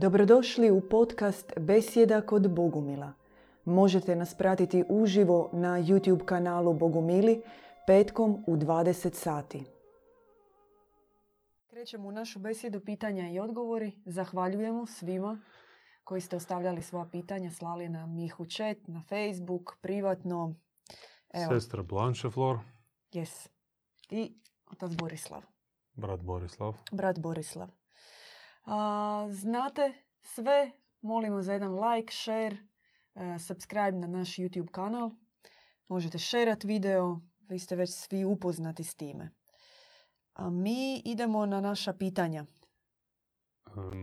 Dobrodošli u podcast Besjeda kod Bogumila. Možete nas pratiti uživo na YouTube kanalu Bogumili petkom u 20 sati. Krećemo u našu besjedu pitanja i odgovori. Zahvaljujemo svima koji ste ostavljali svoja pitanja, slali nam ih u chat, na Facebook, privatno. Evo, Sestra Blancheflor, yes. I otac Borislav. brat Borislav. brat Borislav. A, znate sve, molimo za jedan like, share, e, subscribe na naš YouTube kanal. Možete šerat video, vi ste već svi upoznati s time. A mi idemo na naša pitanja. E,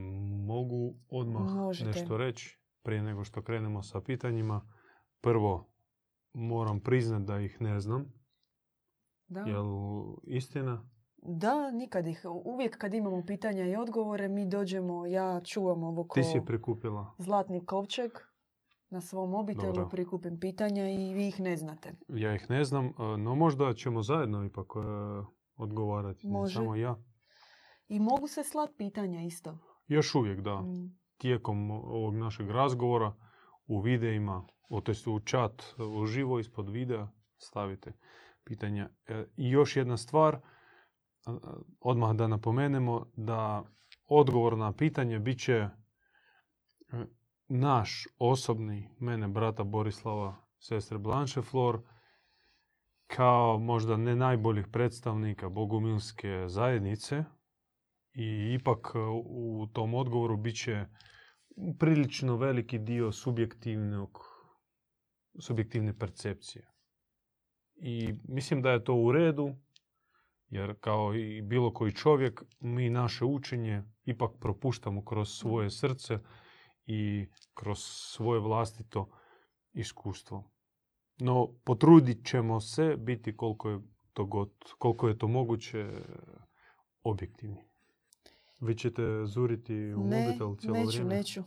Mogu odmah Možete. nešto reći prije nego što krenemo sa pitanjima. Prvo, moram priznat da ih ne znam. Da, Jel istina? Da nikad ih, uvijek kad imamo pitanja i odgovore, mi dođemo, ja čuvam ovo ko Ti si prikupila. zlatni kovčeg na svom mobitelu, Dobro. prikupim pitanja i vi ih ne znate. Ja ih ne znam, e, no možda ćemo zajedno ipak e, odgovarati. ne Može. Samo ja. I mogu se slat pitanja isto. Još uvijek da. Mm. Tijekom ovog našeg razgovora u videima, to u chat uživo ispod videa stavite pitanja. E, I još jedna stvar, odmah da napomenemo da odgovor na pitanje bit će e, naš osobni, mene brata Borislava, sestre Blanche Flor, kao možda ne najboljih predstavnika bogumilske zajednice i ipak e, u tom odgovoru bit će prilično veliki dio subjektivnog, subjektivne percepcije. I mislim da je to u redu, jer kao i bilo koji čovjek, mi naše učenje ipak propuštamo kroz svoje srce i kroz svoje vlastito iskustvo. No, potrudit ćemo se biti koliko je to, god, koliko je to moguće objektivni. Vi ćete zuriti u Ne, mobitel cijelo neću, vrijeme? neću.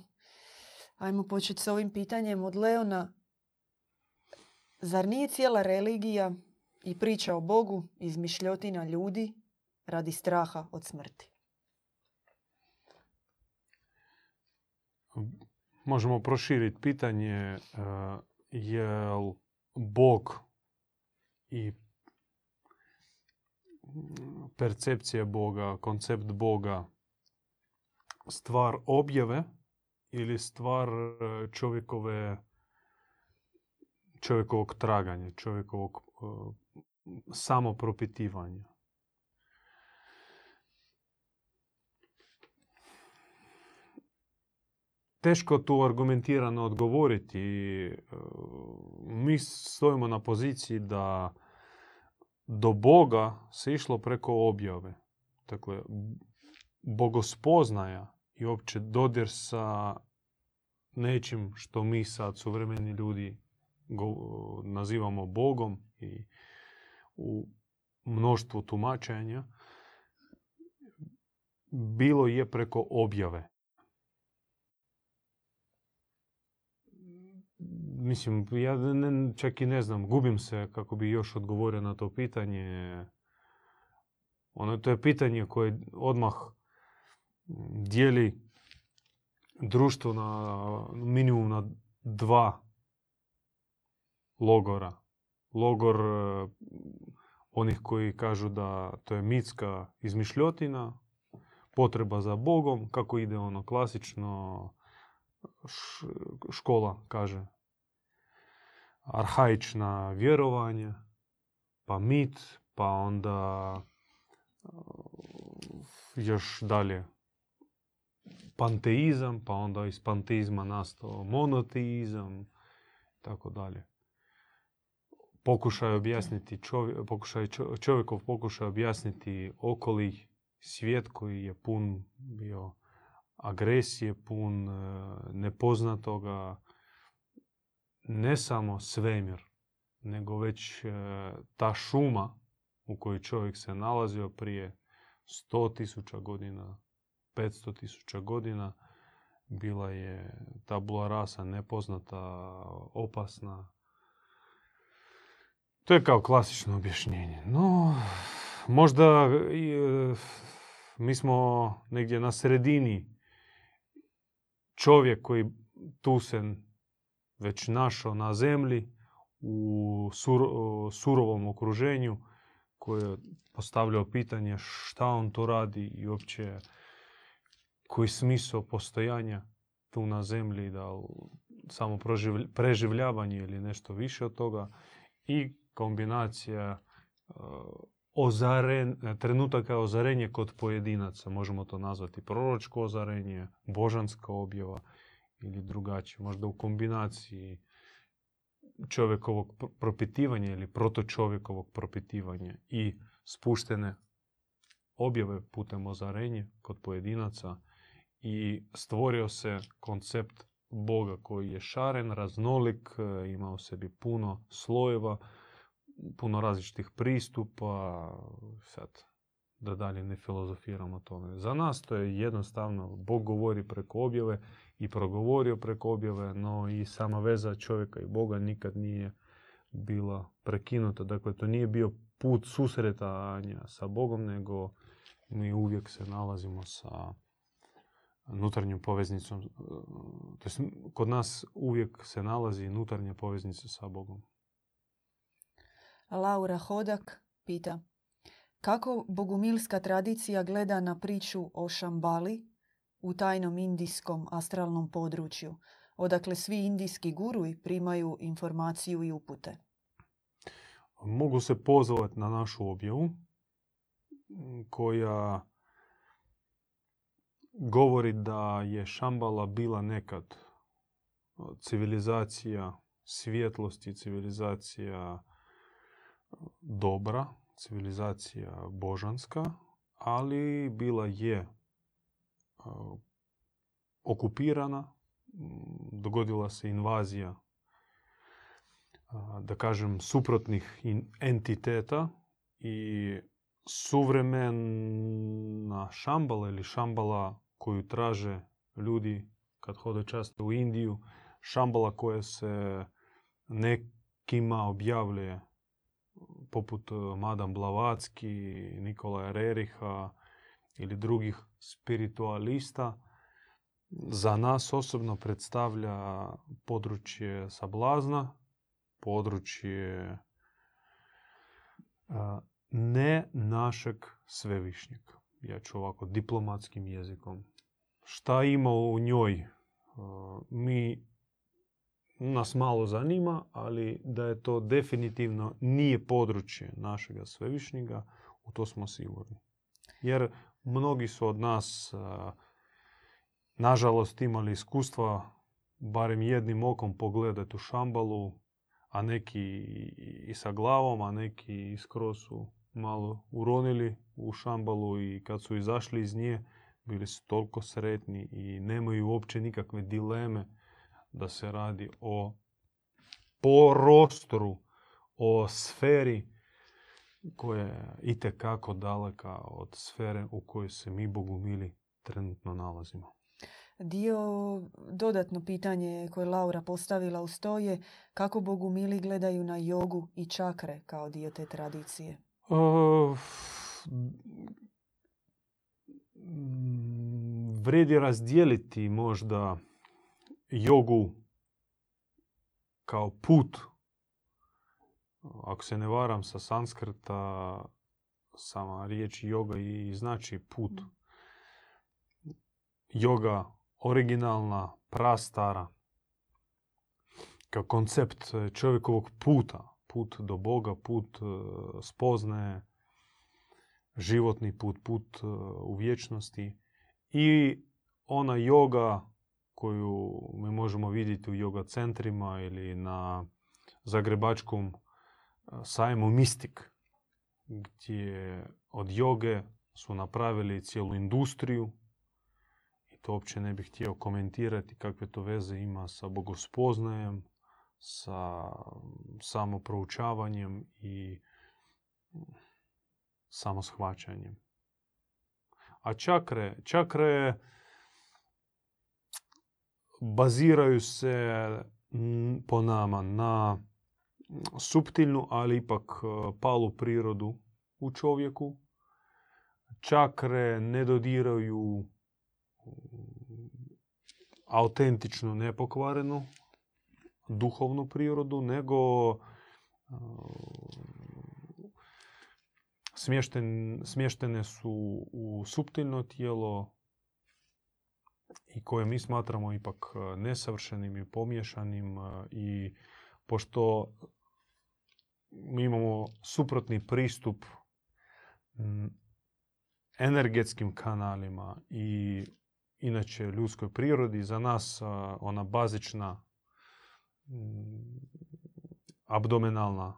Ajmo početi s ovim pitanjem od Leona. Zar nije cijela religija i priča o Bogu izmišljotina ljudi radi straha od smrti? Možemo proširiti pitanje e, jel Bog i percepcija Boga, koncept Boga stvar objave ili stvar e, čovjekove čovjekovog traganja, čovjekovog e, samopropitivanja. teško tu argumentirano odgovoriti. E, Mi stojimo na poziciji da do Boga se išlo preko objave. Dakle, bogospoznaja i opće dodir sa nečim što mi sad suvremeni ljudi nazivamo Bogom i u mnoštvu tumačenja bilo je preko objave. Mislim, ja ne, čak i ne znam, gubim se kako bi još odgovorio na to pitanje. Ono, to je pitanje koje odmah dijeli društvo na minimum na dva logora. Logor onih koji kažu da to je mitska izmišljotina, potreba za Bogom, kako ide ono klasično škola kaže arhaična vjerovanja, pa mit, pa onda uh, još dalje panteizam, pa onda iz panteizma nastao monoteizam, tako dalje. Pokušaj objasniti čovjek, pokušaj čo- čovjekov pokušaj objasniti okoli svijet koji je pun bio agresije, pun e, nepoznatoga, ne samo svemir, nego već e, ta šuma u kojoj čovjek se nalazio prije 100.000 godina, 500.000 godina, bila je tabula rasa nepoznata, opasna. To je kao klasično objašnjenje. No, možda e, mi smo negdje na sredini čovjek koji tu se već našao na zemlji u surovom okruženju koji je postavljao pitanje šta on to radi i uopće koji smisao postojanja tu na zemlji, da samo preživljavanje ili nešto više od toga i kombinacija ozaren, trenutaka ozarenje kod pojedinaca. Možemo to nazvati proročko ozarenje, božanska objava ili drugačije. Možda u kombinaciji čovjekovog propitivanja ili protočovjekovog propitivanja i spuštene objave putem ozarenje kod pojedinaca i stvorio se koncept Boga koji je šaren, raznolik, ima u sebi puno slojeva, puno različitih pristupa, sad da dalje ne filozofiramo o tome. Za nas to je jednostavno, Bog govori preko objave i progovorio preko objave, no i sama veza čovjeka i Boga nikad nije bila prekinuta. Dakle, to nije bio put susretanja sa Bogom, nego mi uvijek se nalazimo sa nutarnjom poveznicom. To kod nas uvijek se nalazi nutarnja poveznica sa Bogom. Laura Hodak pita kako bogumilska tradicija gleda na priču o Šambali u tajnom indijskom astralnom području, odakle svi indijski guruji primaju informaciju i upute. Mogu se pozvati na našu objavu koja govori da je Šambala bila nekad civilizacija svjetlosti, civilizacija dobra, civilizacija božanska, ali bila je okupirana, dogodila se invazija da kažem suprotnih entiteta i suvremena šambala ili šambala koju traže ljudi kad hode často u Indiju, šambala koja se nekima objavljuje poput Madam Blavacki, Nikolaja Reriha ili drugih spiritualista, za nas osobno predstavlja područje sablazna, područje ne našeg svevišnjeg. Ja ću ovako diplomatskim jezikom. Šta ima u njoj? Mi nas malo zanima, ali da je to definitivno nije područje našega svevišnjega, u to smo sigurni. Jer mnogi su od nas, nažalost, imali iskustva barem jednim okom pogledati u šambalu, a neki i sa glavom, a neki skroz su malo uronili u šambalu i kad su izašli iz nje, bili su toliko sretni i nemaju uopće nikakve dileme da se radi o prostoru, o sferi koja je itekako daleka od sfere u kojoj se mi bogumili trenutno nalazimo. Dio, dodatno pitanje koje Laura postavila uz to je kako bogumili gledaju na jogu i čakre kao dio te tradicije? Uh, vredi razdijeliti možda jogu kao put. Ako se ne varam sa sanskrta, sama riječ yoga i znači put. Yoga originalna, prastara, kao koncept čovjekovog puta. Put do Boga, put e, spoznaje, životni put, put e, u vječnosti. I ona yoga koju mi možemo vidjeti u yoga centrima ili na zagrebačkom e, sajmu Mistik, gdje od joge su napravili cijelu industriju i to uopće ne bih htio komentirati kakve to veze ima sa bogospoznajem, sa samoproučavanjem i samoshvaćanjem. A čakre, čakre baziraju se po nama na suptilnu, ali ipak e, palu prirodu u čovjeku. Čakre ne dodiraju autentičnu, nepokvarenu duhovnu prirodu, nego smješten, smještene su u suptilno tijelo i koje mi smatramo ipak nesavršenim i pomješanim i pošto mi imamo suprotni pristup energetskim kanalima i inače ljudskoj prirodi, za nas ona bazična abdomenalna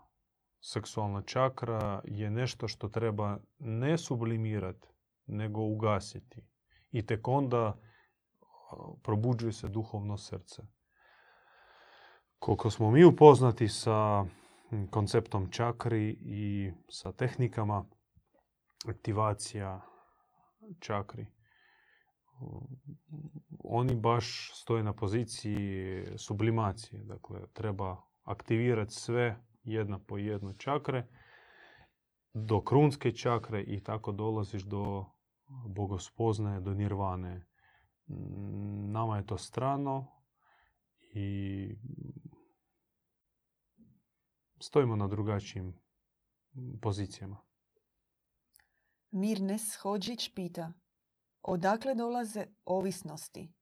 seksualna čakra je nešto što treba ne sublimirati, nego ugasiti. I tek onda probuđuje se duhovno srce. Koliko smo mi upoznati sa konceptom čakri i sa tehnikama aktivacija čakri, oni baš stoje na poziciji sublimacije. Dakle, treba aktivirati sve jedna po jedno čakre do krunske čakre i tako dolaziš do bogospoznaje, do nirvane. Nama je to strano i stojimo na drugačijim pozicijama. Mirnes Hođić pita, odakle dolaze ovisnosti?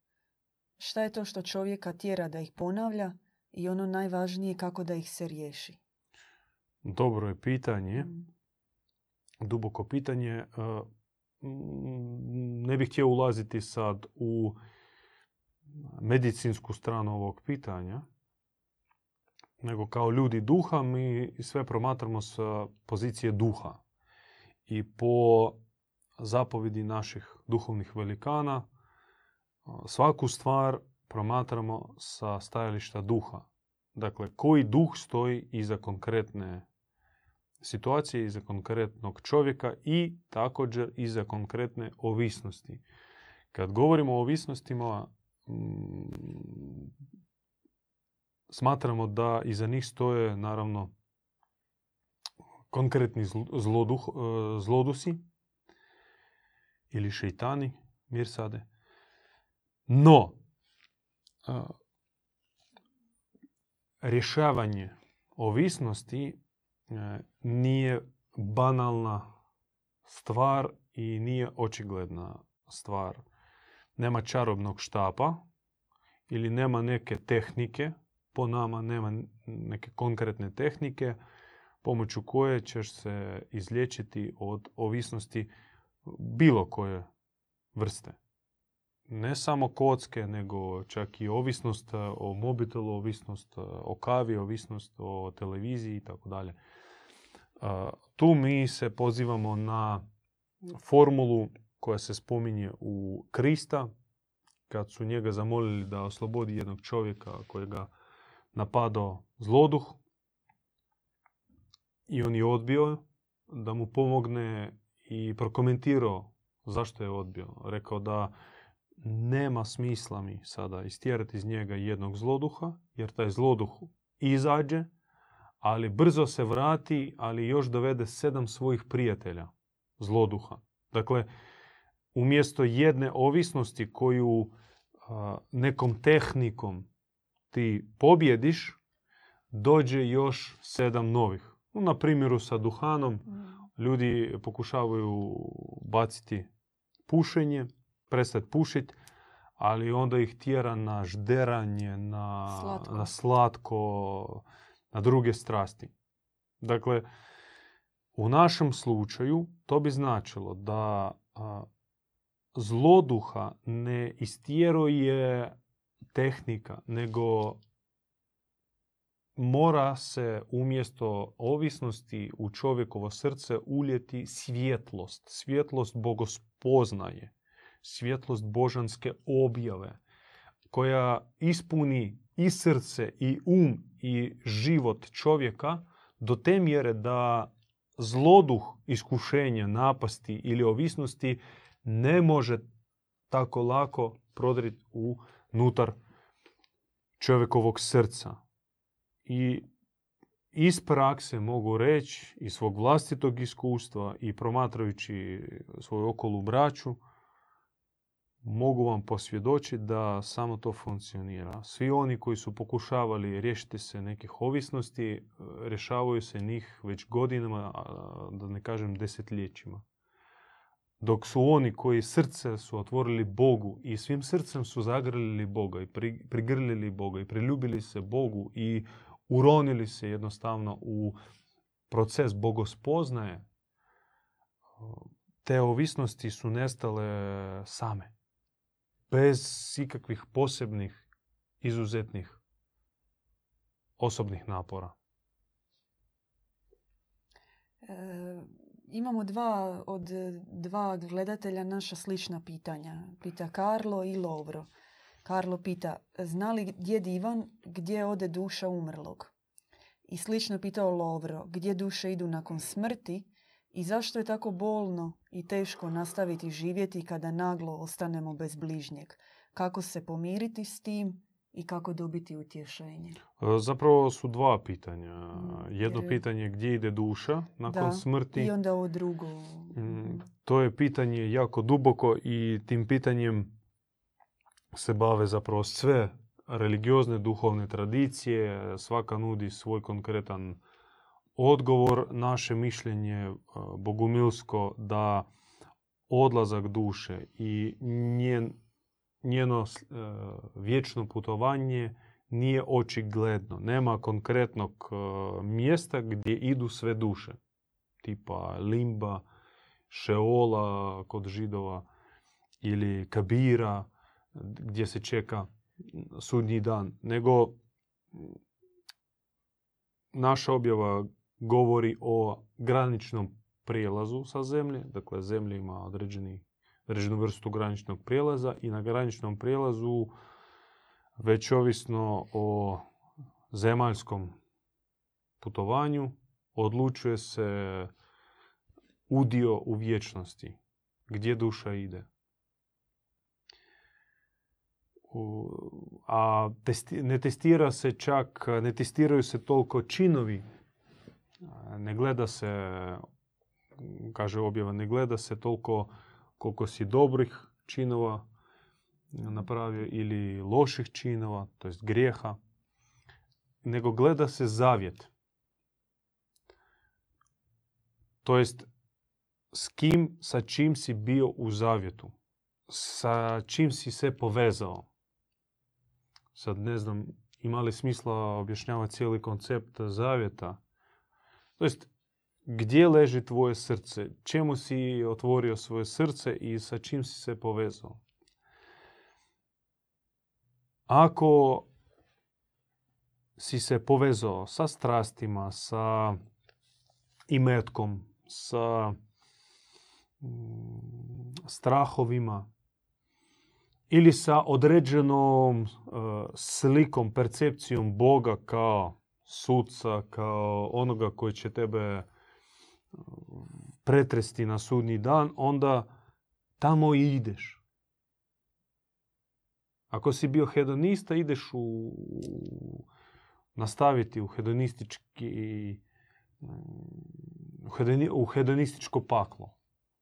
Šta je to što čovjeka tjera da ih ponavlja i ono najvažnije kako da ih se riješi? Dobro je pitanje. Mm. Duboko pitanje. Ne bih htio ulaziti sad u medicinsku stranu ovog pitanja, nego kao ljudi duha mi sve promatramo sa pozicije duha. I po zapovedi naših duhovnih velikana svaku stvar promatramo sa stajališta duha. Dakle, koji duh stoji iza konkretne situacije, iza konkretnog čovjeka i također iza konkretne ovisnosti. Kad govorimo o ovisnostima, mm, smatramo da iza njih stoje naravno konkretni zloduh, e, zlodusi ili šeitani, mir sade. No, e, rješavanje ovisnosti nije banalna stvar i nije očigledna stvar. Nema čarobnog štapa ili nema neke tehnike, po nama nema neke konkretne tehnike pomoću koje ćeš se izliječiti od ovisnosti bilo koje vrste ne samo kocke, nego čak i ovisnost e, o mobitelu, ovisnost e, o kavi, ovisnost o televiziji i tako dalje. Tu mi se pozivamo na formulu koja se spominje u Krista, kad su njega zamolili da oslobodi jednog čovjeka kojega napadao zloduh i on je odbio da mu pomogne i prokomentirao zašto je odbio. Rekao da nema smisla mi sada istjerati iz njega jednog zloduha, jer taj zloduh izađe, ali brzo se vrati, ali još dovede sedam svojih prijatelja zloduha. Dakle, umjesto jedne ovisnosti koju nekom tehnikom ti pobjediš, dođe još sedam novih. Na primjeru sa duhanom mm. ljudi pokušavaju baciti pušenje, prestati pušiti, ali onda ih tjera na žderanje, na slatko. na slatko, na druge strasti. Dakle, u našem slučaju to bi značilo da a, zloduha ne istjeruje tehnika, nego mora se umjesto ovisnosti u čovjekovo srce uljeti svjetlost. Svjetlost bogospoznaje svjetlost božanske objave koja ispuni i srce i um i život čovjeka do te mjere da zloduh iskušenja, napasti ili ovisnosti ne može tako lako prodriti unutar čovjekovog srca. I iz prakse mogu reći, iz svog vlastitog iskustva i promatrajući svoju okolu braću, mogu vam posvjedočiti da samo to funkcionira. Svi oni koji su pokušavali riješiti se nekih ovisnosti, e, rješavaju se njih već godinama, da ne kažem desetljećima. Dok su oni koji srce su otvorili Bogu i svim srcem su zagrlili Boga i prigrlili Boga i priljubili se Bogu i uronili se jednostavno u proces bogospoznaje, te ovisnosti su nestale same. Bez ikakvih posebnih, izuzetnih osobnih napora. E, imamo dva od dva gledatelja naša slična pitanja. Pita Karlo i Lovro. Karlo pita, zna li djed Ivan gdje ode duša umrlog? I slično pitao Lovro, gdje duše idu nakon smrti i zašto je tako bolno i teško nastaviti živjeti kada naglo ostanemo bez bližnjeg? Kako se pomiriti s tim i kako dobiti utješenje? E, zapravo su dva pitanja. Mm, Jedno pitanje gdje ide duša nakon da, smrti. I onda ovo drugo. Mm, to je pitanje jako duboko i tim pitanjem se bave zapravo sve religiozne duhovne tradicije. Svaka nudi svoj konkretan odgovor. Naše mišljenje e, bogumilsko da odlazak duše i njen, njeno e, vječno putovanje nije očigledno. Nema konkretnog e, mjesta gdje idu sve duše. Tipa limba, šeola kod židova ili kabira gdje se čeka sudnji dan. Nego naša objava govori o graničnom prijelazu sa zemlje. Dakle, zemlja ima određeni, određenu vrstu graničnog prijelaza i na graničnom prijelazu već ovisno o zemaljskom putovanju odlučuje se udio u vječnosti, gdje duša ide. A ne testira se čak, ne testiraju se toliko činovi ne gleda se, kaže objava, ne gleda se toliko koliko si dobrih činova napravio ili loših činova, to jest grijeha, nego gleda se zavjet. To jest s kim, sa čim si bio u zavjetu, sa čim si se povezao. Sad ne znam, ima li smisla objašnjavati cijeli koncept zavjeta, to jest, gdje leži tvoje srce? Čemu si otvorio svoje srce i sa čim si se povezao? Ako si se povezao sa strastima, sa imetkom, sa strahovima ili sa određenom slikom, percepcijom Boga kao suca, kao onoga koji će tebe uh, pretresti na sudnji dan, onda tamo i ideš. Ako si bio hedonista, ideš u, nastaviti u hedonistički u hedonističko paklo.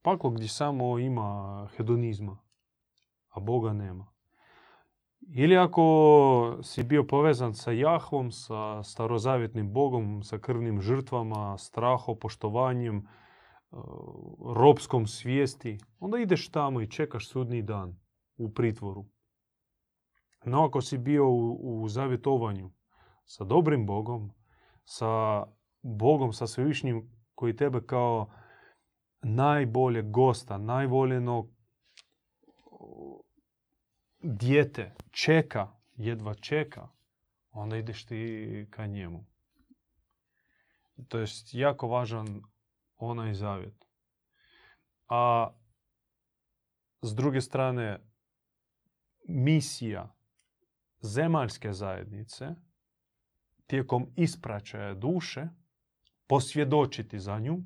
Paklo gdje samo ima hedonizma, a Boga nema. Ili ako si bio povezan sa Jahvom, sa starozavjetnim Bogom, sa krvnim žrtvama, strahom, poštovanjem, e, robskom svijesti, onda ideš tamo i čekaš sudni dan u pritvoru. No ako si bio u, u zavjetovanju sa dobrim Bogom, sa Bogom, sa svevišnjim koji tebe kao najbolje gosta, najvoljenog dijete čeka, jedva čeka, onda ideš ti ka njemu. To je jako važan onaj zavjet. A s druge strane, misija zemaljske zajednice tijekom ispraćaja duše posvjedočiti za nju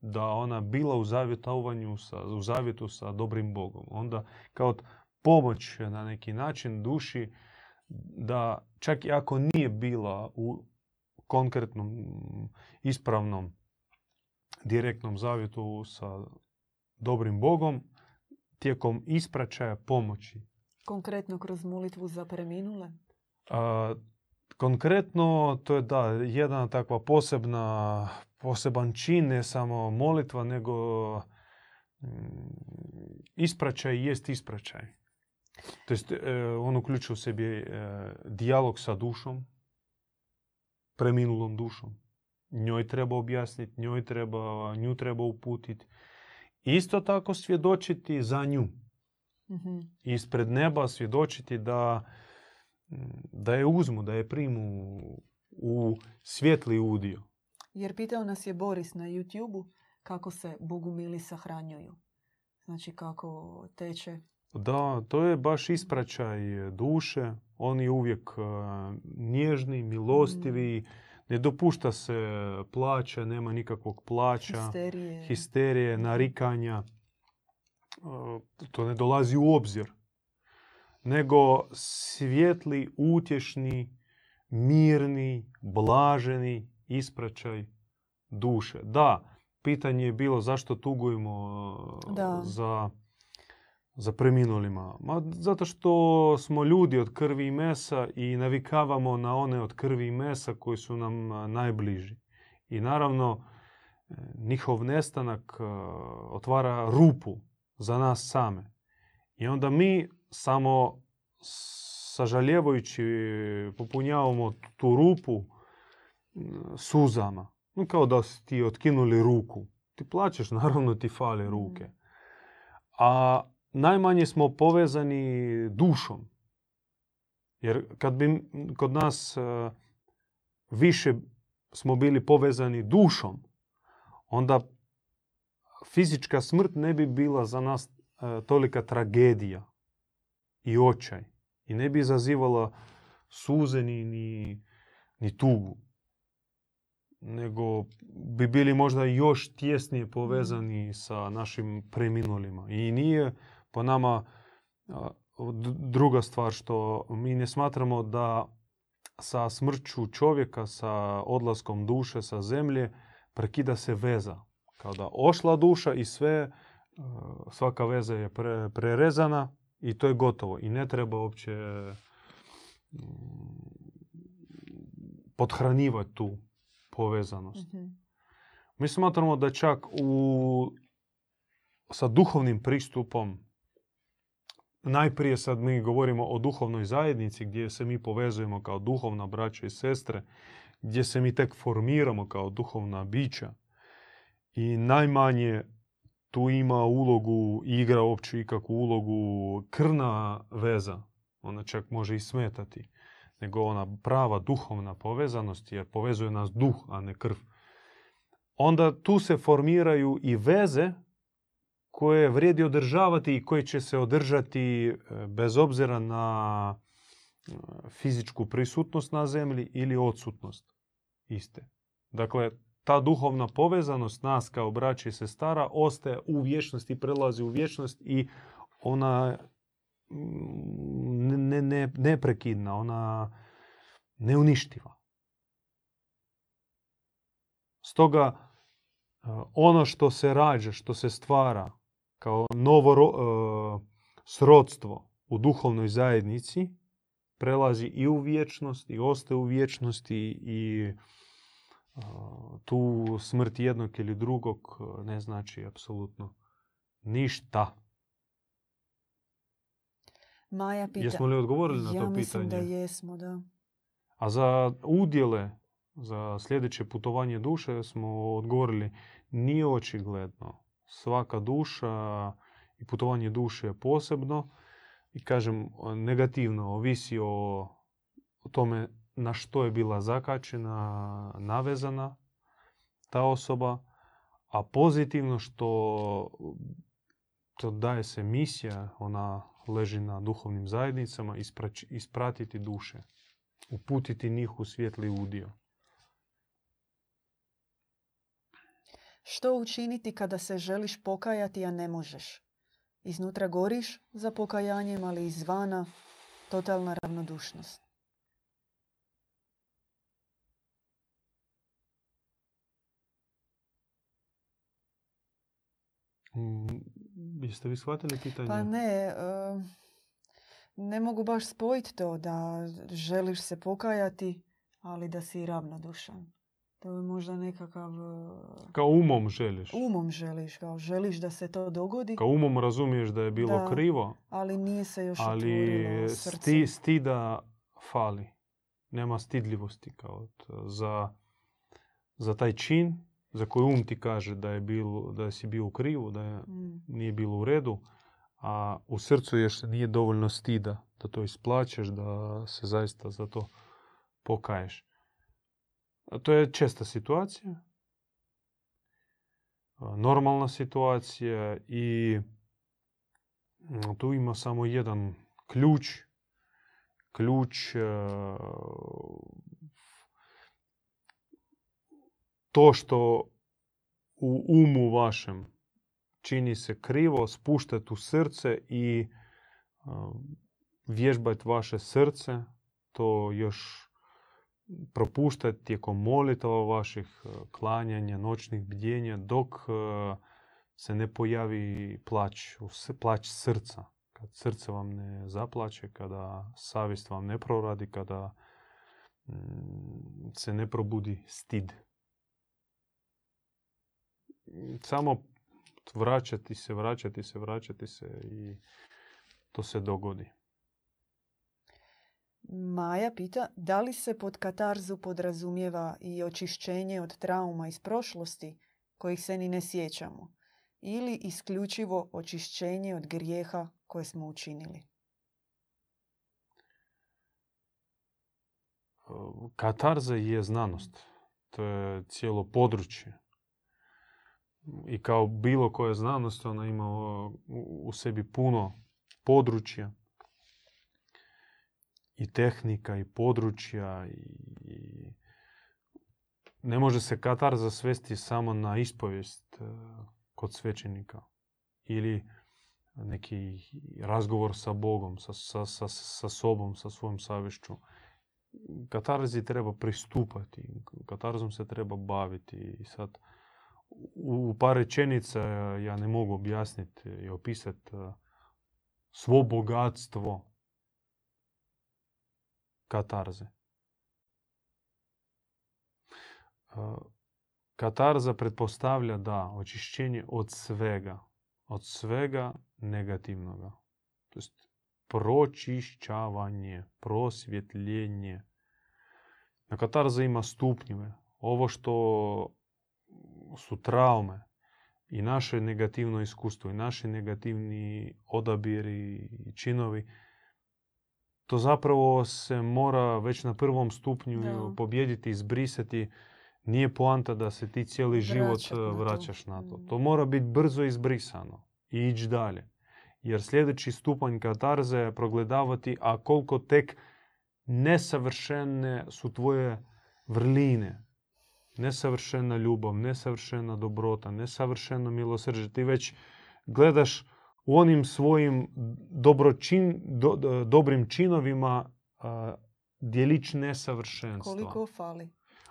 da ona bila u zavjetovanju, sa, u zavjetu sa dobrim Bogom. Onda kao pomoć na neki način duši da čak i ako nije bila u konkretnom, ispravnom, direktnom zavjetu sa dobrim Bogom, tijekom ispraćaja pomoći. Konkretno kroz molitvu za preminule? A, konkretno, to je da, jedna takva posebna, poseban čin, ne samo molitva, nego mm, ispraćaj jest ispraćaj. To jest, on uključuje u sebi dijalog sa dušom, preminulom dušom. Njoj treba objasniti, njoj treba, nju treba uputiti. Isto tako svjedočiti za nju. Mhm. Ispred neba svjedočiti da, da je uzmu, da je primu u svjetli udio. Jer pitao nas je Boris na YouTube kako se bogumili sahranjuju. Znači kako teče. Da, to je baš ispraćaj duše. On je uvijek e, nježni, milostivi, ne dopušta se plaća, nema nikakvog plaća, Histerije. histerije, narikanja. E, To ne dolazi u obzir. Nego svjetli, utješni, mirni, blaženi ispraćaj duše. Da, pitanje je bilo zašto tugujemo e, Da. za, za preminulima. Ma, zato što smo ljudi od krvi i mesa i navikavamo na one od krvi i mesa koji su nam najbliži. I naravno, e, njihov nestanak e, otvara rupu za nas same. I onda mi samo sažaljevajući popunjavamo tu rupu suzama. No, kao da su ti otkinuli ruku. Ti plaćeš, naravno ti fale ruke. A najmanje smo povezani dušom. Jer kad bi kod nas e, više smo bili povezani dušom, onda fizička smrt ne bi bila za nas e, tolika tragedija i očaj. I ne bi izazivala suze ni, ni, ni tugu. Nego bi bili možda još tjesnije povezani sa našim preminulima. I nije po nama druga stvar što mi ne smatramo da sa smrću čovjeka, sa odlaskom duše sa zemlje, prekida se veza. Kao da ošla duša i sve, e, svaka veza je pre- prerezana i to je gotovo. I ne treba uopće mm, podhranjivati tu povezanost. Mhm. Mi smatramo da čak u, sa duhovnim pristupom, najprije sad mi govorimo o duhovnoj zajednici gdje se mi povezujemo kao duhovna braća i sestre, gdje se mi tek formiramo kao duhovna bića. I najmanje tu ima ulogu, igra uopće ikakvu ulogu krvna veza. Ona čak može i smetati. Nego ona prava duhovna povezanost, jer povezuje nas duh, a ne krv onda tu se formiraju i veze koje vrijedi održavati i koje će se održati e, bez obzira na e, fizičku prisutnost na zemlji ili odsutnost iste. Dakle, ta duhovna povezanost nas kao braća i sestara ostaje u vječnosti, prelazi u vječnost i ona mm, ne, ne, neprekidna, ona neuništiva. Stoga e, ono što se rađa, što se stvara kao novo ro- e, srodstvo u duhovnoj zajednici prelazi i u vječnost i ostaje u vječnosti i e, tu smrt jednog ili drugog e, ne znači apsolutno ništa. Maja pita. Jesmo li odgovorili na ja to mislim pitanje? da jesmo, da. A za udjele, za sljedeće putovanje duše smo odgovorili nije očigledno. Svaka duša i putovanje duše posebno i kažem negativno ovisi o, tome na što je bila zakačena, navezana ta osoba, a pozitivno što to daje se misija, ona leži na duhovnim zajednicama, isprać- ispratiti duše uputiti njih u svjetli udio. Što učiniti kada se želiš pokajati, a ne možeš? Iznutra goriš za pokajanjem, ali izvana totalna ravnodušnost. Mm, Jeste vi shvatili pitanje? Pa ne, ne mogu baš spojiti to da želiš se pokajati, ali da si ravnodušan. To je možda nekakav... e, Kao umom želiš. Umom želiš, kao želiš da se to dogodi, Kao umom razumiješ da je bilo Da. krivo, ali nije se još ali sti, stida fali. Nema stidljivosti kao t- za, za taj čin za koji um ti kaže da je bilo, da si bio u krivu, da je, Mm, nije bilo u redu, a u srcu još nije dovoljno stida da to isplaćeš, da se zaista za to pokaješ. To je česta situacija, normalna situacija i mm, tu ima samo jedan ključ. Ključ e, to što u umu vašem čini se krivo, spuštati u srce i vježbati vaše srce, to još propuštati tijekom molitava vaših, e, klanjanja, noćnih bdjenja, dok e, se ne pojavi plać, plać srca. Kad srce vam ne zaplaće, kada savjest vam ne proradi, kada mm, se ne probudi stid. Samo vraćati se, vraćati se, vraćati se i to se dogodi. Maja pita da li se pod katarzu podrazumijeva i očišćenje od trauma iz prošlosti kojih se ni ne sjećamo ili isključivo očišćenje od grijeha koje smo učinili. Katarza je znanost. To je cijelo područje. I kao bilo koja znanost, ona ima u sebi puno područja i tehnika i područja i ne može se katarza svesti samo na ispovijest e, kod svećenika ili neki razgovor sa Bogom, sa, sa, sa, sa sobom, sa svojom savješću. Katarzi treba pristupati, katarzom se treba baviti i sad u, u par rečenica ja ne mogu objasniti i opisati e, svo bogatstvo katarze. E, Katarza pretpostavlja da očišćenje od svega, od svega negativnoga. To jest pročišćavanje, prosvjetljenje. Na katarza ima stupnjeve. Ovo što su traume i naše negativno iskustvo i naši negativni odabiri i činovi, to zapravo se mora već na prvom stupnju Da. pobijediti, izbrisati. Nije poanta da se ti cijeli život eh, na to. vraćaš na to. Mm. To mora biti brzo izbrisano i ići dalje. Jer sljedeći stupanj katarze je progledavati, a koliko tek nesavršene su tvoje vrline. Nesavršena ljubav, nesavršena dobrota, nesavršeno milosrđe. Ti već gledaš u onim svojim dobročin, do- do- dobrim činovima a, djelić nesavršenstva. Koliko fali?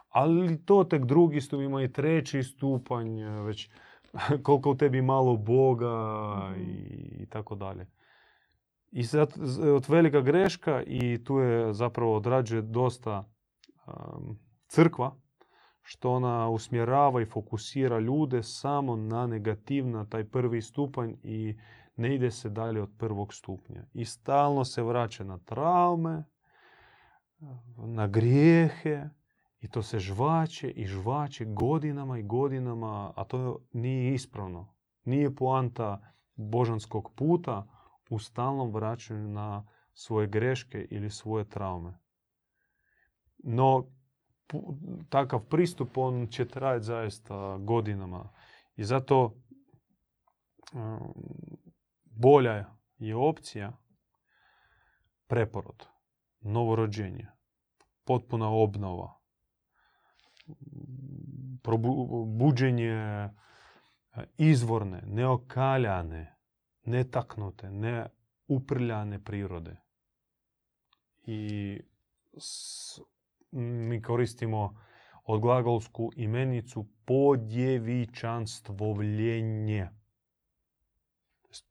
Ali to tek drugi stupanj, ima i treći stupanj, već koliko u tebi malo Boga Mhm. i, i tako dalje. I sad od velika greška i tu je zapravo odrađuje dosta um, crkva, što ona usmjerava i fokusira ljude samo na negativ, na taj prvi stupanj i ne ide se dalje od prvog stupnja. I stalno se vraća na traume, na grijehe, i to se žvaće i žvaće godinama i godinama, a to nije ispravno. Nije poanta božanskog puta u stalnom vraćanju na svoje greške ili svoje traume. No, takav pristup on će trajati zaista godinama. I zato um, bolja je opcija preporod, novorođenje, potpuna obnova, buđenje e, izvorne, neokaljane, netaknute, neuprljane prirode. I s- mi koristimo odglagolsku imenicu podjevičanstvovljenje.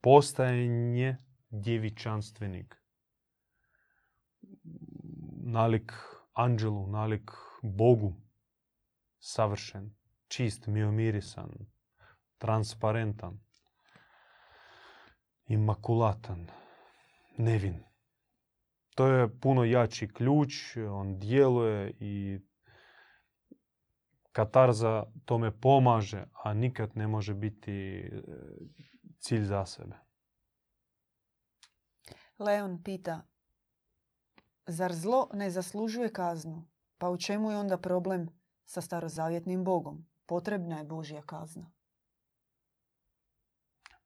Postajanje djevičanstvenik. Nalik anđelu, nalik Bogu. Savršen, čist, miomirisan, transparentan, imakulatan, nevin. To je puno jači ključ, on djeluje i katarza tome pomaže, a nikad ne može biti cilj za sebe. Leon pita, zar zlo ne zaslužuje kaznu? Pa u čemu je onda problem sa starozavjetnim Bogom? Potrebna je Božja kazna.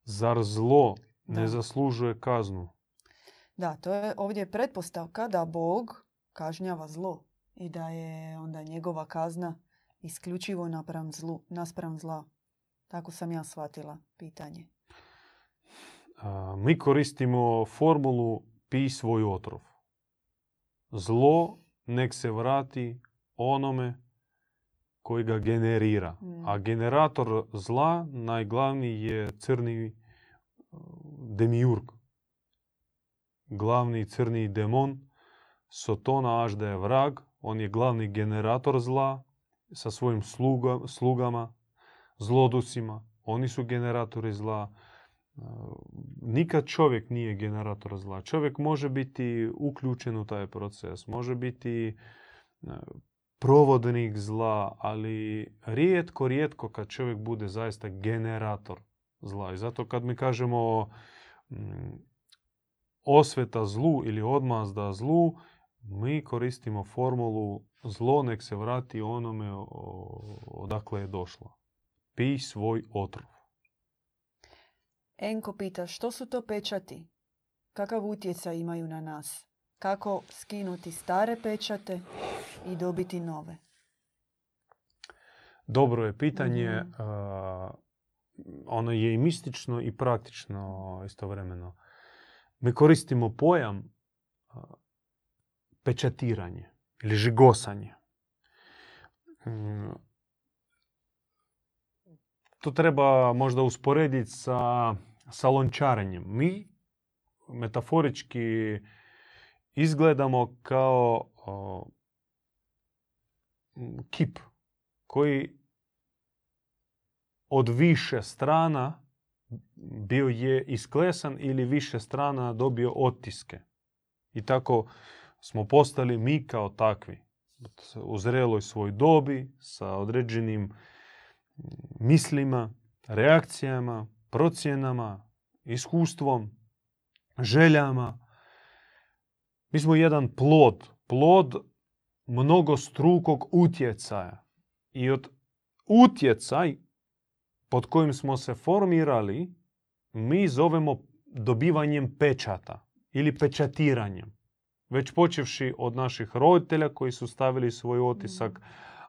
Zar zlo ne Da. zaslužuje kaznu? Da, to je ovdje pretpostavka da Bog kažnjava zlo i da je onda njegova kazna isključivo naspram zlu, naspram zla. Tako sam ja shvatila pitanje. Mi koristimo formulu pi svoj otrov. Zlo nek se vrati onome koji ga generira. Mm. A generator zla najglavniji je crni uh, demiurg. Glavni crni demon, Sotona až da je vrag, on je glavni generator zla sa svojim sluga, slugama, zlodusima. Oni su generatori zla. Nikad čovjek nije generator zla. Čovjek može biti uključen u taj proces, može biti provodnik zla, ali rijetko, rijetko kad čovjek bude zaista generator zla. I zato kad mi kažemo mm, osveta zlu ili odmazda zlu, mi koristimo formulu zlo nek se vrati onome odakle je došlo. Pij svoj otrov. Enko pita što su to pečati? Kakav utjecaj imaju na nas? Kako skinuti stare pečate i dobiti nove? Dobro je pitanje. Mhm. ono je i mistično i praktično istovremeno. Mi koristimo pojam pečatiranje ili žigosanje. Mm, To treba možda usporediti sa salončarenjem. Mi metaforički izgledamo kao o, kip koji od više strana bio je isklesan ili više strana dobio otiske. I tako smo postali mi kao takvi. U zreloj svoj dobi, sa određenim mislima, reakcijama, procjenama, iskustvom, željama. Mi smo jedan plod, plod mnogostrukog utjecaja. I od utjecaj pod kojim smo se formirali, mi zovemo dobivanjem pečata ili pečatiranjem. Već počevši od naših roditelja koji su stavili svoj otisak.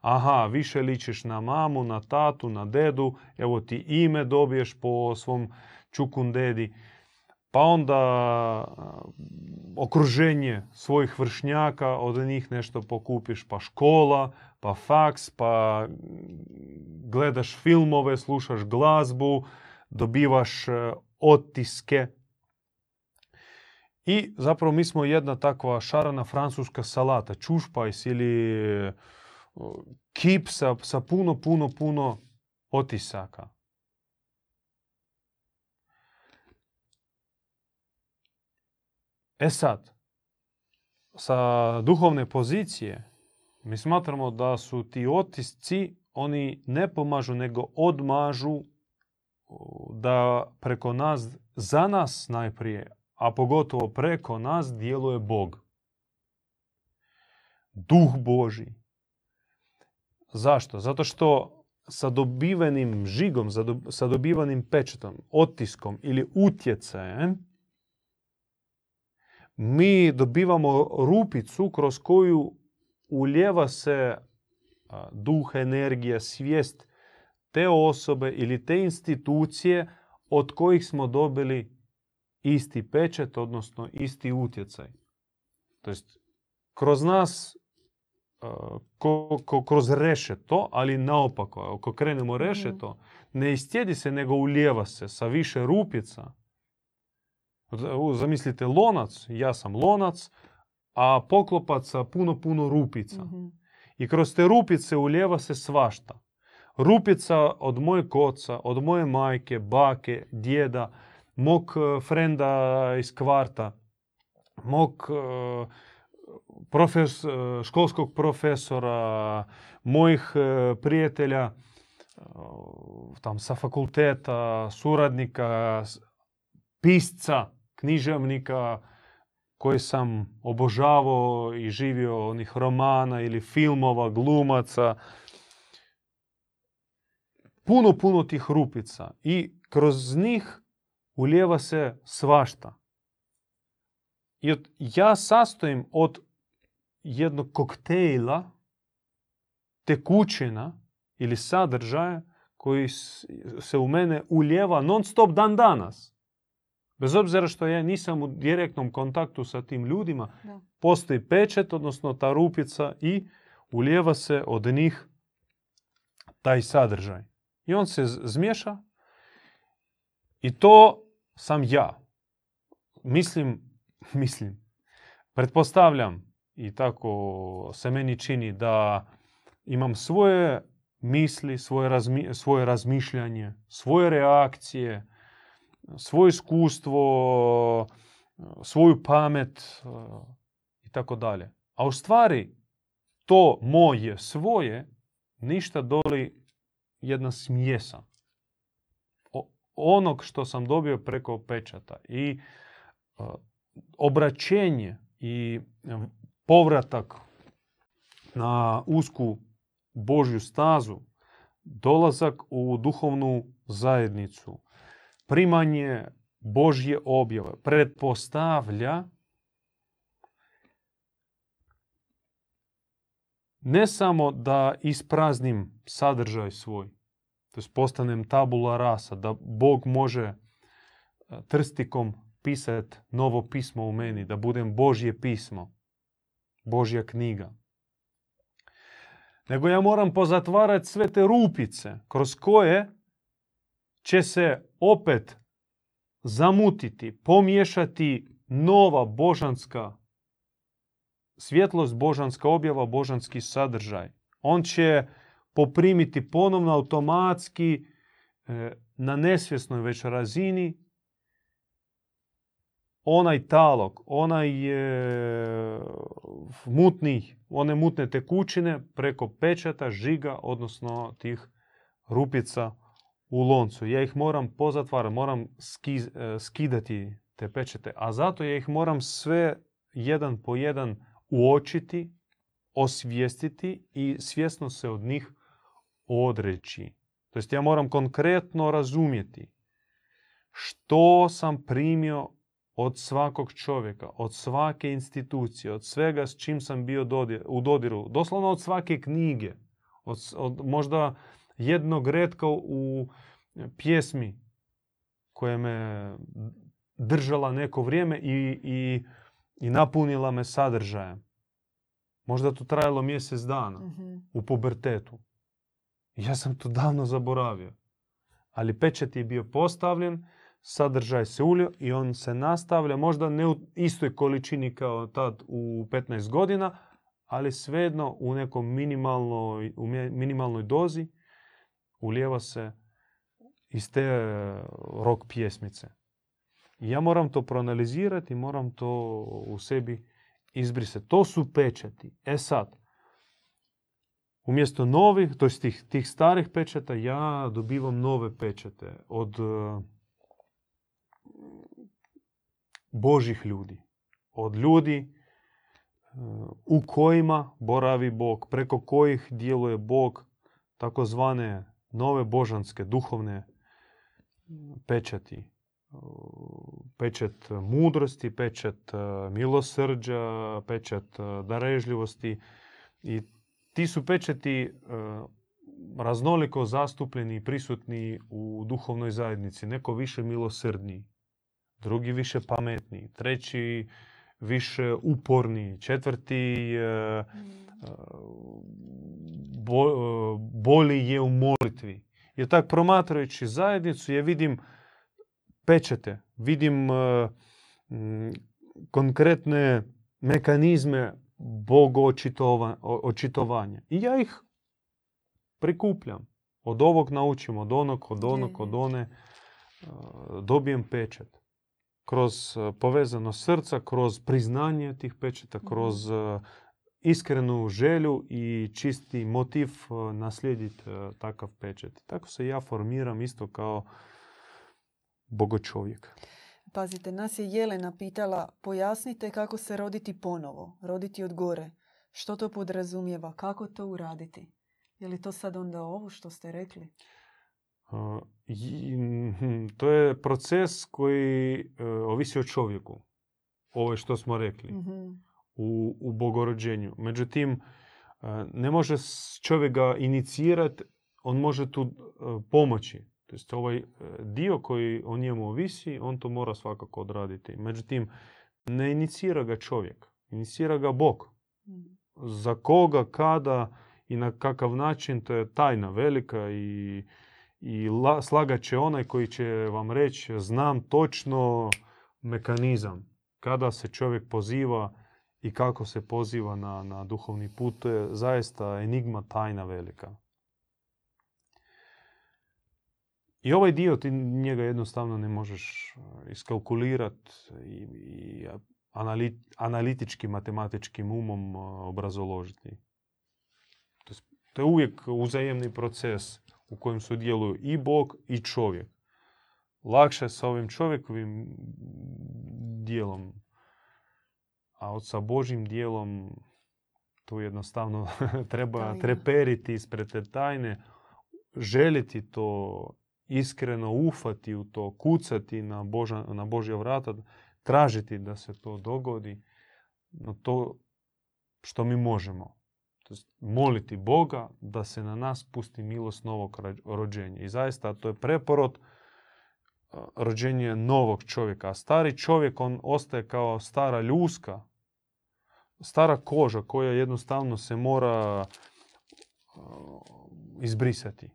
Aha, više ličiš na mamu, na tatu, na dedu, evo ti ime dobiješ po svom čukundedi. Pa onda a, okruženje svojih vršnjaka, od njih nešto pokupiš, pa škola, pa faks, pa mm, gledaš filmove, slušaš glazbu, dobivaš e, otiske. I zapravo mi smo jedna takva šarana francuska salata, čušpajs ili kip sa, sa puno, puno, puno otisaka. E sad, sa duhovne pozicije mi smatramo da su ti otisci, oni ne pomažu, nego odmažu da preko nas, za nas najprije, a pogotovo preko nas djeluje Bog. Duh Boži. Zašto? Zato što sa dobivenim žigom, sa dobivanim pečetom, otiskom ili utjecajem, mi dobivamo rupicu kroz koju uljeva se duh, energija, svijest te osobe ili te institucije od kojih smo dobili isti pečet, odnosno isti utjecaj. To jest, kroz nas, ko, ko- kroz rešeto, ali naopako, ako krenemo rešeto, ne istjedi se, nego uljeva se sa više rupica Zamislite lonac, ja sam lonac, a poklopaca puno, puno rupica. Mhm. I kroz te rupice ulijeva se svašta. Rupica od mojeg oca, od moje majke, bake, djeda, mog frenda iz kvarta, mog e, profes- e, školskog profesora, mojih e, prijatelja e, tam sa fakulteta, suradnika, pisca, književnika koji sam obožavao i živio onih romana ili filmova, glumaca. Puno, puno tih rupica i kroz njih ulijeva se svašta. I ja sastojim od jednog koktejla tekućina ili sadržaja koji se u mene ulijeva non stop dan danas. Bez obzira što ja nisam u direktnom kontaktu sa tim ljudima, Da. postoji pečet, odnosno ta rupica i ulijeva se od njih taj sadržaj. I on se z- zmiješa i to sam ja. Mislim, mislim, pretpostavljam i tako se meni čini da imam svoje misli, svoje, razmi- svoje razmišljanje, svoje reakcije, svoje iskustvo, svoju pamet i tako dalje. A u stvari to moje svoje ništa doli jedna smjesa onog što sam dobio preko pečata i e, obraćenje i povratak na usku Božju stazu, dolazak u duhovnu zajednicu, primanje Božje objave pretpostavlja ne samo da ispraznim sadržaj svoj, to jest postanem tabula rasa, da Bog može e, trstikom pisati novo pismo u meni, da budem Božje pismo, Božja knjiga. Nego ja moram pozatvarati sve te rupice kroz koje će se opet zamutiti, pomiješati nova božanska svjetlost, božanska objava, božanski sadržaj. On će poprimiti ponovno automatski e, na nesvjesnoj već razini onaj talog, onaj e, mutni, one mutne tekućine preko pečata, žiga, odnosno tih rupica u loncu. Ja ih moram pozatvarati, moram ski- e, skidati te pečete, a zato ja ih moram sve jedan po jedan uočiti, osvijestiti i svjesno se od njih odreći. To jest ja moram konkretno razumjeti što sam primio od svakog čovjeka, od svake institucije, od svega s čim sam bio dodir- u dodiru, doslovno od svake knjige, od, od možda jednog redka u pjesmi koja me držala neko vrijeme i, i, i napunila me sadržajem. Možda to trajalo mjesec dana Mhm. u pubertetu. Ja sam to davno zaboravio. Ali pečat je bio postavljen, sadržaj se ulio i on se nastavlja, možda ne u istoj količini kao tad u 15 godina, ali svejedno u nekom minimalnoj, u minimalnoj dozi ulijeva se iz te e, rock pjesmice. Ja moram to proanalizirati, moram to u sebi izbrisati. To su pečati. E sad, umjesto novih, to tih, tih starih pečata, ja dobivam nove pečate od e, Božih ljudi. Od ljudi e, u kojima boravi Bog, preko kojih djeluje Bog, takozvane nove božanske, duhovne pečati. E, Pečat mudrosti, pečat e, milosrđa, pečat e, darežljivosti i ti su pečati e, raznoliko zastupljeni i prisutni u duhovnoj zajednici. Neko više milosrdniji, drugi više pametniji, treći više uporniji, četvrti e, bo, e, bolji je u molitvi. I tako promatrajući zajednicu ja vidim pečete, vidim e, konkretne mekanizme bogo-očitovanja. I ja ih prikupljam. Od ovog naučim, od onog, od onog, od one. e, Dobijem pečat. Kroz e, povezano srca, kroz priznanje tih pečata, kroz e, iskrenu želju i čisti motiv e, naslijediti takav pečat. Tako se ja formiram isto kao bogočovjek. Pazite, nas je Jelena pitala, pojasnite kako se roditi ponovo, roditi od gore. Što to podrazumijeva? Kako to uraditi? Je li to sad onda ovo što ste rekli? To je proces koji ovisi o čovjeku. Ovo je što smo rekli u, u bogorođenju. Međutim, ne može čovjek ga inicirati, on može tu pomoći. To jest ovaj dio koji o njemu ovisi, on to mora svakako odraditi. Međutim, ne inicira ga čovjek, inicira ga Bog. Za koga, kada i na kakav način, to je tajna velika i, i la, slagat će onaj koji će vam reći znam točno mekanizam kada se čovjek poziva i kako se poziva na, na duhovni put. To je zaista enigma tajna velika. I ovaj dio ti njega jednostavno ne možeš iskalkulirati i, i anali- analitičkim, matematičkim umom uh, obrazoložiti. To je uvijek uzajemni proces u kojem sudjeluju i Bog i čovjek. Lakše sa ovim čovjekovim dijelom, a od sa Božim dijelom tu jednostavno treba Tajna. treperiti ispred te tajne, željeti to iskreno ufati u to, kucati na, Boža, na Božja vrata, tražiti da se to dogodi, no to što mi možemo. To jest moliti Boga da se na nas pusti milost novog rođenja. I zaista to je preporod rođenje novog čovjeka. A stari čovjek, on ostaje kao stara ljuska, stara koža koja jednostavno se mora izbrisati.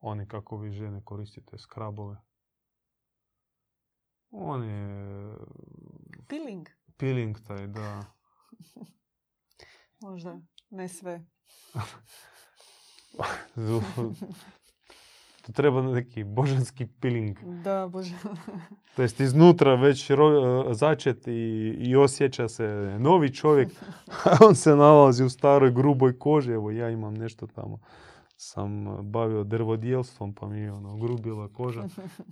Oni kako vi žene koristite skrabove. On je Peeling? peeling taj, da. Možda. Ne sve. to treba neki božanski peeling. Da, bože. To jest iznutra već ro- začet i, i osjeća se novi čovjek, a on se nalazi u staroj gruboj koži. Evo ja imam nešto tamo. Sam bavio drvodjelstvom pa mi je ono grubila koža.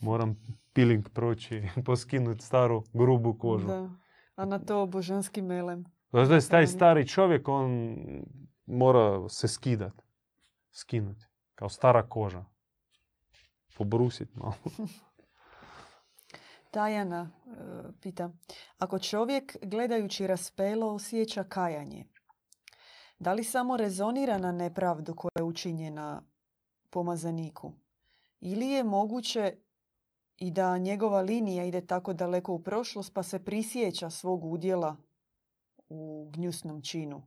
Moram peeling proći, poskinuti staru grubu kožu. Da. A na to božanski melem. Znači, taj stari čovjek, on mora se skidat. Skinuti. Kao stara koža. Pobrusit malo. Tajana e, pita, ako čovjek gledajući raspelo osjeća kajanje, da li samo rezonira na nepravdu koja je učinjena pomazaniku? Ili je moguće i da njegova linija ide tako daleko u prošlost pa se prisjeća svog udjela u gnjusnom činu,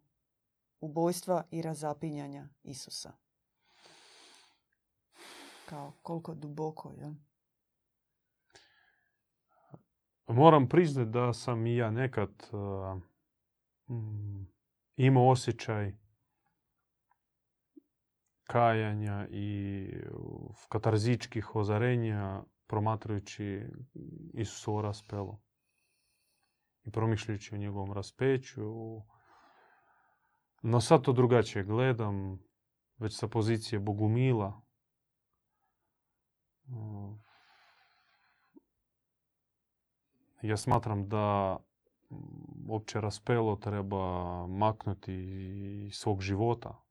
ubojstva i razapinjanja Isusa? Kao koliko duboko, jel? Moram priznati da sam i ja nekad uh, mm, imao osjećaj kajanja i katarzičkih ozarenja promatrajući Isusovo raspelo promišljajući o njegovom raspeću. No sad to drugačije gledam, već sa pozicije Bogumila. Ja smatram da opće raspelo treba maknuti iz svog života.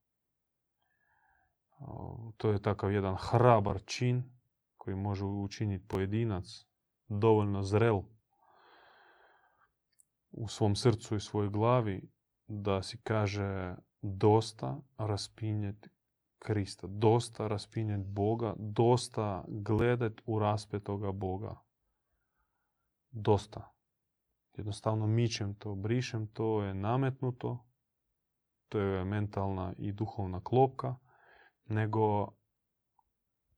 To je takav jedan hrabar čin koji može učiniti pojedinac, dovoljno zrel u svom srcu i svojoj glavi da si kaže dosta raspinjeti Krista, dosta raspinjeti Boga, dosta gledat u raspetoga Boga. Dosta. Jednostavno mičem to, brišem to, je nametnuto, to je mentalna i duhovna klopka, nego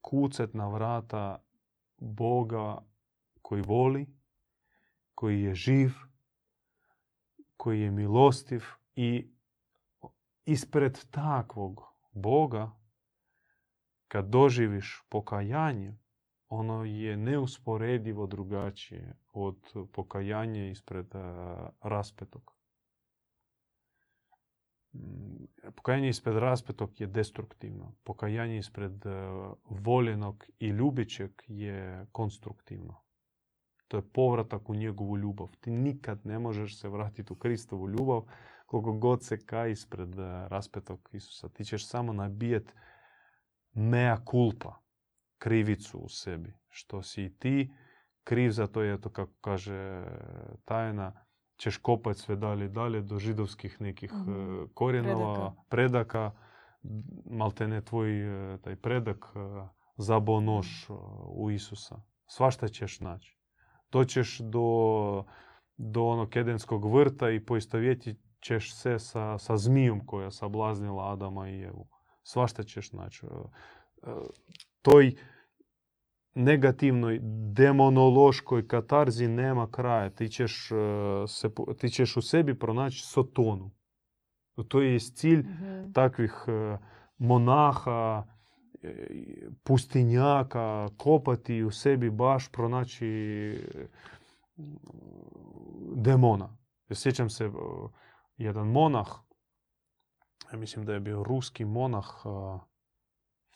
kucet na vrata Boga koji voli, koji je živ, koji je milostiv i ispred takvog Boga, kad doživiš pokajanje, ono je neusporedivo drugačije od pokajanja ispred raspetog. Mm, pokajanje ispred raspetog je destruktivno. Pokajanje ispred voljenog i ljubićeg je konstruktivno. To je povratak u njegovu ljubav. Ti nikad ne možeš se vratiti u Kristovu ljubav koliko god se kaj ispred raspetog Isusa. Ti ćeš samo nabijeti mea culpa, krivicu u sebi. Što si i ti kriv za to je to kako kaže tajna, ćeš kopati sve dalje i dalje do židovskih nekih mm korijenova, predaka. predaka. ne tvoj e, taj predak e, zabao nož u Isusa. Svašta ćeš naći. Doćeš do, do onog edenskog vrta i poistovjetit ćeš se sa, sa zmijom koja sablaznila Adama i Evu. Svašta ćeš naći. Toj negativnoj demonološkoj katarzi nema kraja. Ti ćeš, e, se, ti ćeš u sebi pronaći sotonu. To je cilj mhm. takvih e, monaha, e, pustinjaka, kopati u sebi baš pronaći demona. sjećam se, jedan monah, ja mislim da je bio ruski monah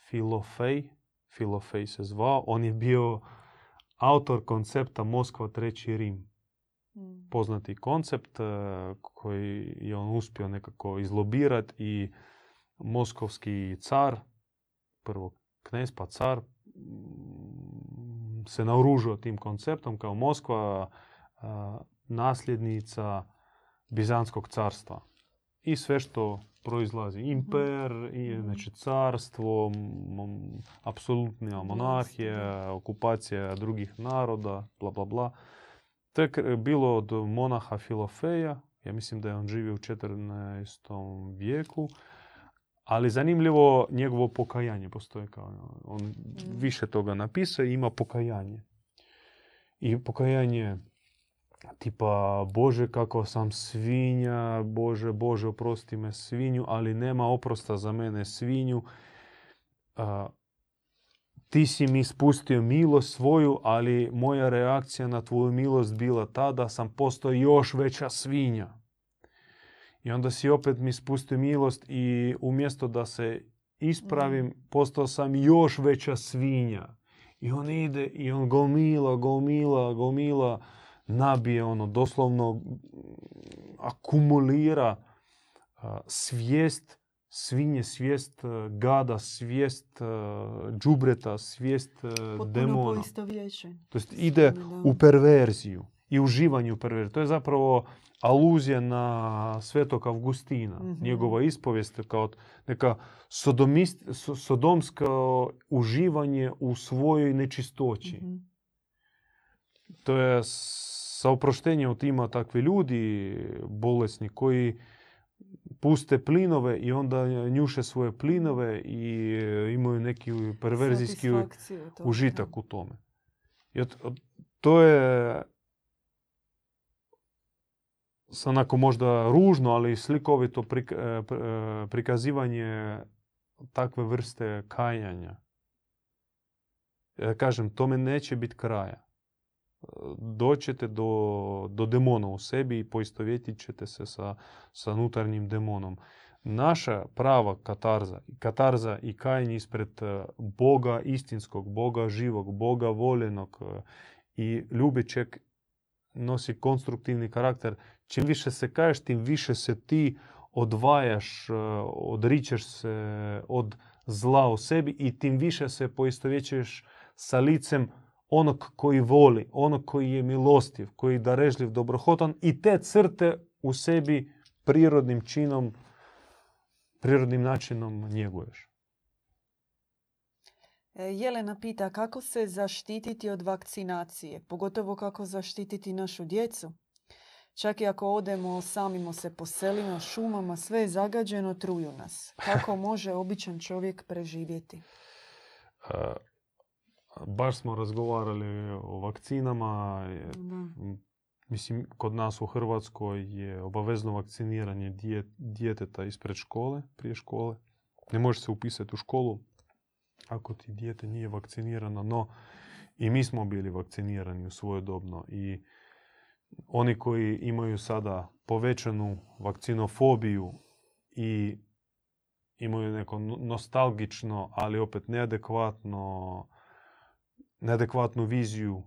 Filofej, Filofej se zvao, on je bio autor koncepta Moskva treći Rim. Hmm. Poznati koncept koji je on uspio nekako izlobirati i moskovski car, prvo knez pa car, mm, se naoružio tim konceptom kao Moskva nasljednica Bizanskog carstva. I sve što proizlazi. Mhm. Imper, i, mhm. znači carstvo, apsolutna monarhija, okupacija drugih naroda, bla bla bla. To je bilo od monaha Filofeja, ja mislim da je on živio u 14. vijeku, ali zanimljivo njegovo pokajanje postoje kao on mhm. više toga napisao i ima pokajanje. I pokajanje tipa Bože kako sam svinja, Bože, Bože oprosti me svinju, ali nema oprosta za mene svinju. ti si mi spustio milost svoju, ali moja reakcija na tvoju milost bila ta da sam postao još veća svinja. I onda si opet mi spustio milost i umjesto da se ispravim, postao sam još veća svinja. I on ide i on gomila, gomila, gomila nabije, ono, doslovno akumulira svijest svinje, svijest gada, svijest džubreta, svijest demona. To jest ide u perverziju i uživanje u perverziju. To je zapravo aluzija na svetog Avgustina. mm Njegova ispovijest kao neka sodomsko uživanje u svojoj nečistoći. Mhm. To je sa oproštenjem ima takvi ljudi bolesni koji puste plinove i onda njuše svoje plinove i imaju neki perverzijski užitak u tome. I to je onako možda ružno, ali slikovito e, e, prikazivanje takve vrste kajanja. Ja kažem, tome neće biti kraja doćete do, do demona u sebi i poistovjetit ćete se sa, sa unutarnjim demonom. Naša prava katarza, katarza i kajanje ispred e, Boga istinskog, Boga živog, Boga voljenog e, i ljubićeg nosi konstruktivni karakter. Čim više se kaješ, tim više se ti odvajaš, e, odričeš se od zla u sebi i tim više se poistovjećuješ sa licem onog koji voli, onog koji je milostiv, koji je darežljiv, dobrohotan i te crte u sebi prirodnim činom, prirodnim načinom njeguješ. E, Jelena pita kako se zaštititi od vakcinacije, pogotovo kako zaštititi našu djecu. Čak i ako odemo, samimo se po selima, šumama, sve je zagađeno, truju nas. Kako može običan čovjek preživjeti? baš smo razgovarali o vakcinama. Da. Mislim, kod nas u Hrvatskoj je obavezno vakciniranje djeteta ispred škole, prije škole. Ne može se upisati u školu ako ti dijete nije vakcinirano, no i mi smo bili vakcinirani u svojedobno i oni koji imaju sada povećanu vakcinofobiju i imaju neko no- nostalgično, ali opet neadekvatno, neadekvatnu viziju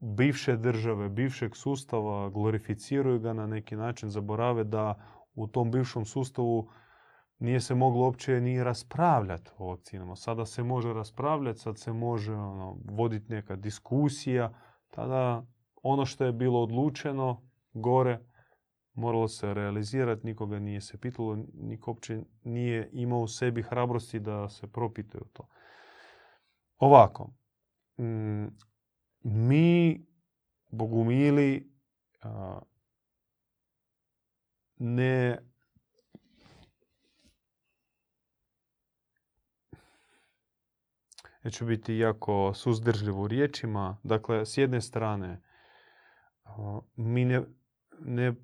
bivše države, bivšeg sustava, glorificiraju ga na neki način, zaborave da u tom bivšem sustavu nije se moglo uopće ni raspravljati o vakcinama. Sada se može raspravljati, sad se može ono, voditi neka diskusija. Tada ono što je bilo odlučeno gore moralo se realizirati, nikoga nije se pitalo, niko uopće nije imao u sebi hrabrosti da se propitaju to. Ovako, mm, mi, bogumili, ne ja biti jako suzdržljiv u riječima. Dakle, s jedne strane, mi ne, ne,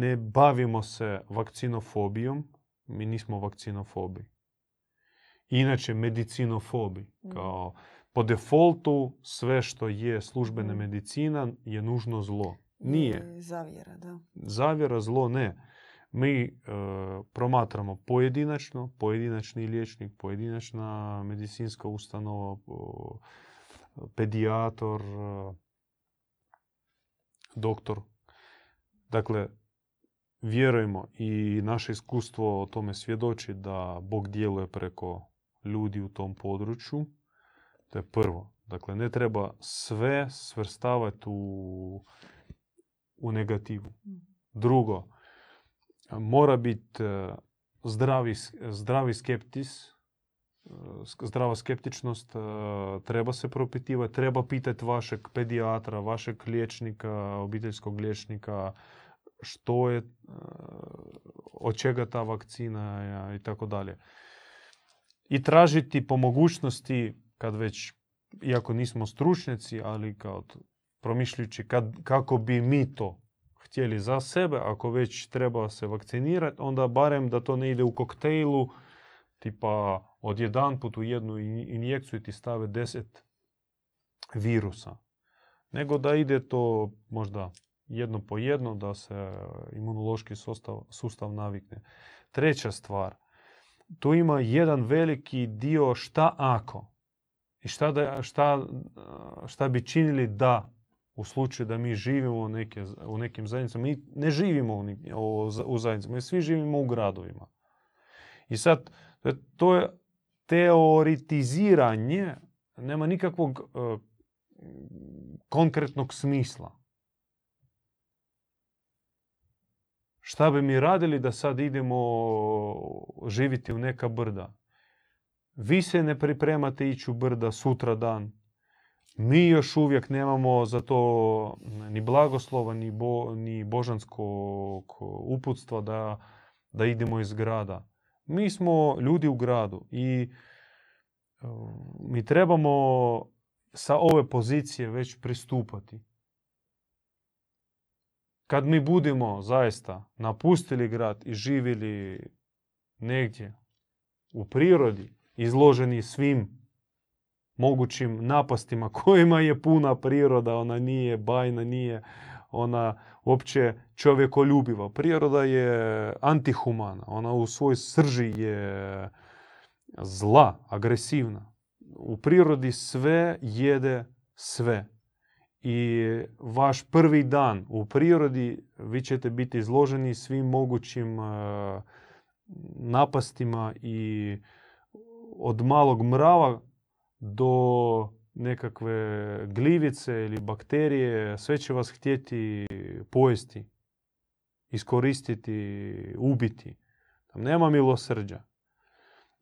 ne bavimo se vakcinofobijom, mi nismo vakcinofobi. Inače, medicinofobi, Mm. kao po defaultu sve što je službena Mm. medicina je nužno zlo. Nije. Je zavjera, da. Zavjera zlo ne. Mi e, promatramo pojedinačno, pojedinačni liječnik, pojedinačna medicinska ustanova, pedijator, doktor. Dakle, vjerujemo i naše iskustvo o tome svjedoči da Bog djeluje preko ljudi u tom području. To je prvo. Dakle, ne treba sve svrstavati u, u negativu. Drugo, mora biti e, zdravi, zdravi skeptis, sk- zdrava skeptičnost, treba se propitivati, treba pitati vašeg pedijatra, vašeg liječnika, obiteljskog liječnika, što je, od čega ta vakcina i tako dalje. I tražiti po mogućnosti, kad već, iako nismo stručnjaci, ali kao promišljajući kad, kako bi mi to htjeli za sebe, ako već treba se vakcinirati, onda barem da to ne ide u koktejlu, tipa od jedan put u jednu in- injekciju ti stave 10 virusa. Nego da ide to možda jedno po jedno, da se imunološki sustav, sustav navikne. Treća stvar, tu ima jedan veliki dio šta ako i šta, da, šta, šta bi činili da u slučaju da mi živimo neke, u nekim zajednicama. Mi ne živimo u, u zajednicama, mi svi živimo u gradovima. I sad, to je- to je teoretiziranje, nema nikakvog e, konkretnog smisla. Šta bi mi radili da sad idemo živjeti u neka brda? Vi se ne pripremate ići u brda sutra dan. Mi još uvijek nemamo za to ni blagoslova, ni, bo, ni božanskog uputstva da, da idemo iz grada. Mi smo ljudi u gradu i mi trebamo sa ove pozicije već pristupati. Kad mi budemo zaista napustili grad i živjeli negdje u prirodi, izloženi svim mogućim napastima kojima je puna priroda, ona nije bajna, nije ona uopće čovjekoljubiva. Priroda je antihumana, ona u svoj srži je zla, agresivna. U prirodi sve jede sve. I vaš prvi dan u prirodi vi ćete biti izloženi svim mogućim e, napastima i od malog mrava do nekakve gljivice ili bakterije, sve će vas htjeti pojesti, iskoristiti, ubiti. Tam nema milosrđa.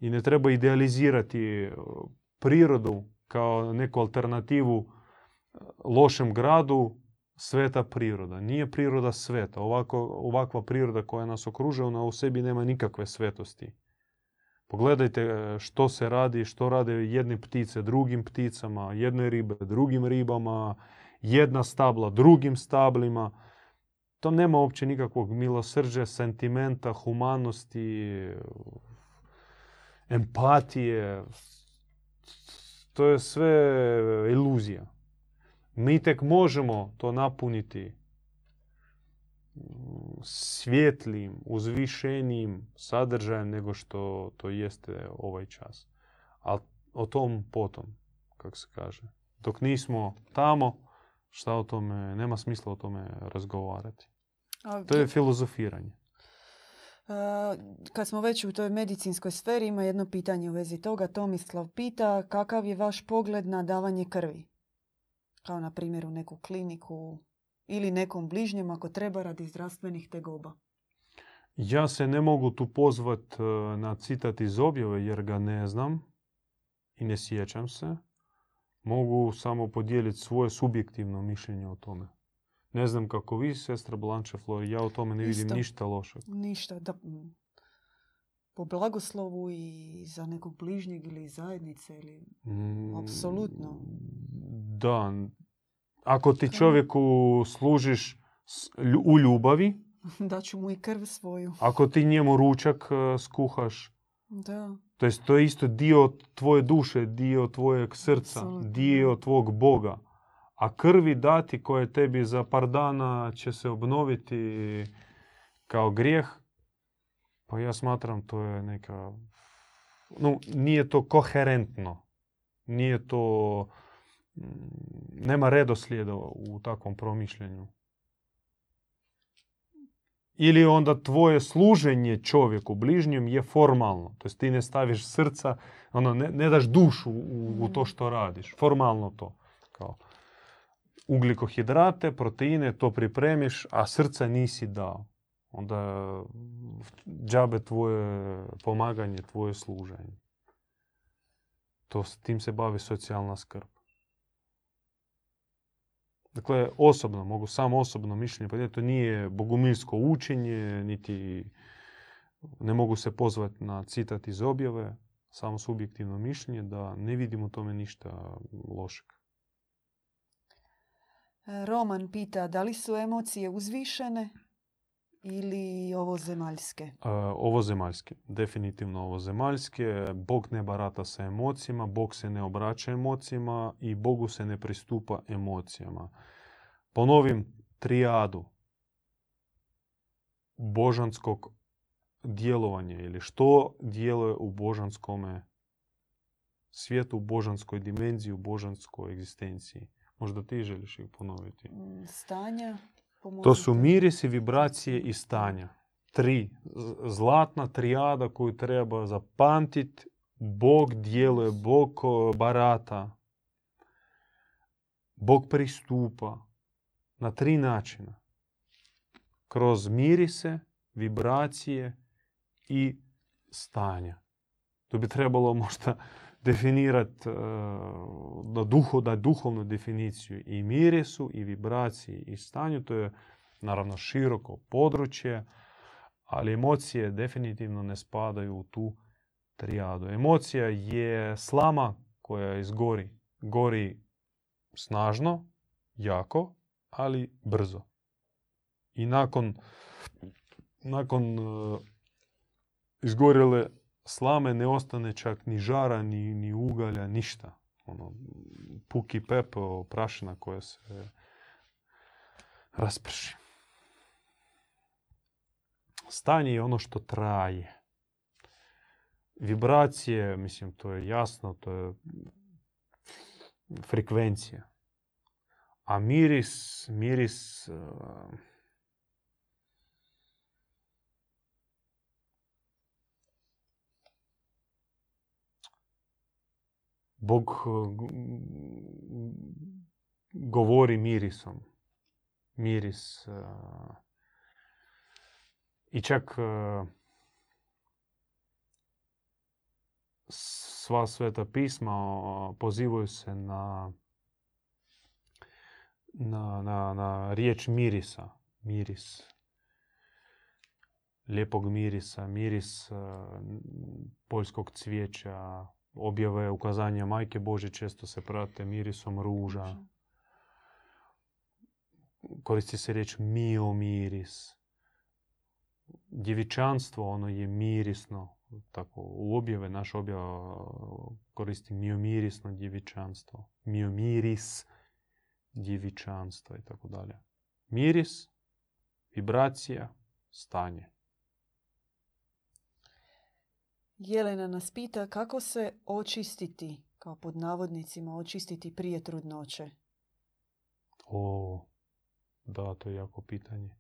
I ne treba idealizirati e, prirodu kao neku alternativu e, lošem gradu, sveta priroda. Nije priroda sveta. Ovako, ovakva priroda koja nas okružuje, ona u sebi nema nikakve svetosti. Pogledajte e, što se radi, što rade jedne ptice drugim pticama, jedne ribe drugim ribama, jedna stabla drugim stablima. To nema uopće nikakvog milosrđa, sentimenta, humanosti, empatije. To je sve iluzija. Mi tek možemo to napuniti svjetlijim, uzvišenijim sadržajem nego što to jeste ovaj čas. Ali o tom potom, kako se kaže. Dok nismo tamo, šta o tome, nema smisla o tome razgovarati. To je filozofiranje. Kad smo već u toj medicinskoj sferi, ima jedno pitanje u vezi toga. Tomislav pita kakav je vaš pogled na davanje krvi? Kao na primjer u neku kliniku ili nekom bližnjem ako treba radi zdravstvenih tegoba. Ja se ne mogu tu pozvat e, na citat iz objave jer ga ne znam i ne sjećam se. Mogu samo podijeliti svoje subjektivno mišljenje o tome. Ne znam kako vi, sestra Blanche Flor, ja o tome ne vidim ništa lošeg. Ništa, da, po blagoslovu i za nekog bližnjeg ili zajednice ili mm, apsolutno. Da, ako ti čovjeku služiš u ljubavi, ću mu i krv svoju. Ako ti njemu ručak e, skuhaš, da. to je, to je isto dio tvoje duše, dio tvojeg srca, dio tvog Boga. A krvi dati koje tebi za par dana će se obnoviti kao grijeh, pa ja smatram to je neka... No, nije to koherentno. Nije to nema redoslijeda u takvom promišljanju. Ili onda tvoje služenje čovjeku bližnjem je formalno. To jest ti ne staviš srca, ono, ne, ne daš dušu u, to što radiš. Formalno to. Kao ugljikohidrate, proteine, to pripremiš, a srca nisi dao. Onda džabe tvoje pomaganje, tvoje služenje. To, tim se bavi socijalna skrb. Dakle, osobno, mogu samo osobno mišljenje pa to nije bogumilsko učenje, niti ne mogu se pozvati na citat iz objave, samo subjektivno mišljenje da ne vidim u tome ništa lošeg. Roman pita da li su emocije uzvišene ili ovozemaljske? Ovozemaljske, definitivno ovozemaljske. Bog ne barata sa emocijama, Bog se ne obraća emocijama i Bogu se ne pristupa emocijama. Ponovim trijadu božanskog djelovanja ili što djeluje u božanskome svijetu, u božanskoj dimenziji, u božanskoj egzistenciji. Možda ti želiš ih ponoviti. Stanja. To su mirisi, vibracije i stanja. Tri. Zlatna trijada koju treba zapamtiti. Bog djeluje, Bog barata. Bog pristupa na tri načina. Kroz mirise, vibracije i stanja. To bi trebalo možda definirati uh, da, duho, da duhovnu definiciju i mirisu, i vibraciji, i stanju. To je naravno široko područje, ali emocije definitivno ne spadaju u tu trijadu. Emocija je slama koja izgori. Gori snažno, jako, ali brzo. I nakon, nakon uh, izgorjele slame ne ostane čak ni žara, ni, ni ugalja, ništa. Ono, puki pepo, prašina koja se rasprši. Stanje je ono što traje. Vibracije, mislim, to je jasno, to je frekvencija. A miris, miris Bog uh, govori mirisom. Miris. Uh, I čak sva sveta pisma pozivaju se na na, na, na riječ mirisa. Miris. lijepog mirisa, miris poljskog cvijeća, objave ukazanja Majke Bože često se prate mirisom ruža. Koristi se riječ mio miris. Djevičanstvo, ono je mirisno. Tako, u objave, naš objava koristi miomirisno djevičanstvo. Miomiris djevičanstvo i tako dalje. Miris, vibracija, stanje. Jelena nas pita kako se očistiti, kao pod navodnicima, očistiti prije trudnoće. O, da, to je jako pitanje.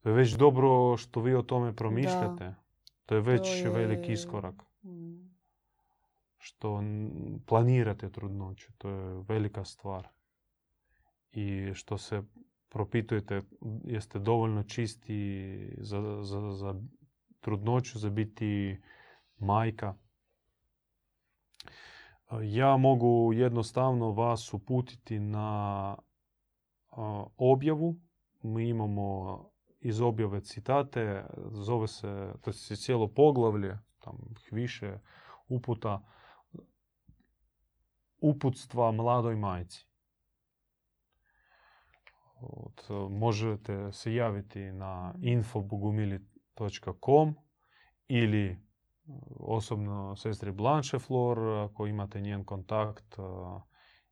To je već dobro što vi o tome promišljate. To je već veliki iskorak. Mm. Što planirate trudnoću. To je velika stvar. I što se propitujete jeste dovoljno čisti za, za, za trudnoću, za biti majka. Ja mogu jednostavno vas uputiti na objavu. Mi imamo iz objave citate, zove se, to je cijelo poglavlje, tam više uputa, uputstva mladoj majci. Možete se javiti na infobogumili.com ili osobno sestri Blanche Flor, ako imate njen kontakt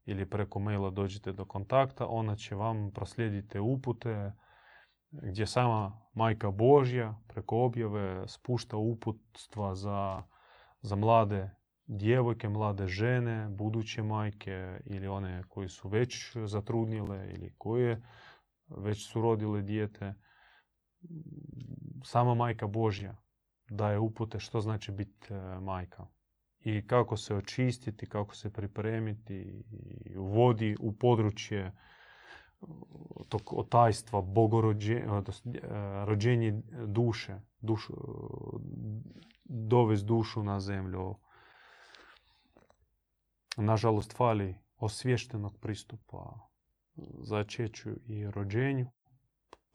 ili preko maila dođete do kontakta, ona će vam proslijediti upute gdje sama Majka Božja preko objave spušta uputstva za, za mlade djevojke, mlade žene, buduće majke ili one koji su već zatrudnile ili koje već su rodile dijete. Sama Majka Božja daje upute što znači biti e, majka i kako se očistiti, kako se pripremiti i uvodi u područje tog otajstva, rođenje duše, dušu, dušu na zemlju. Nažalost, fali osvještenog pristupa začeću i rođenju.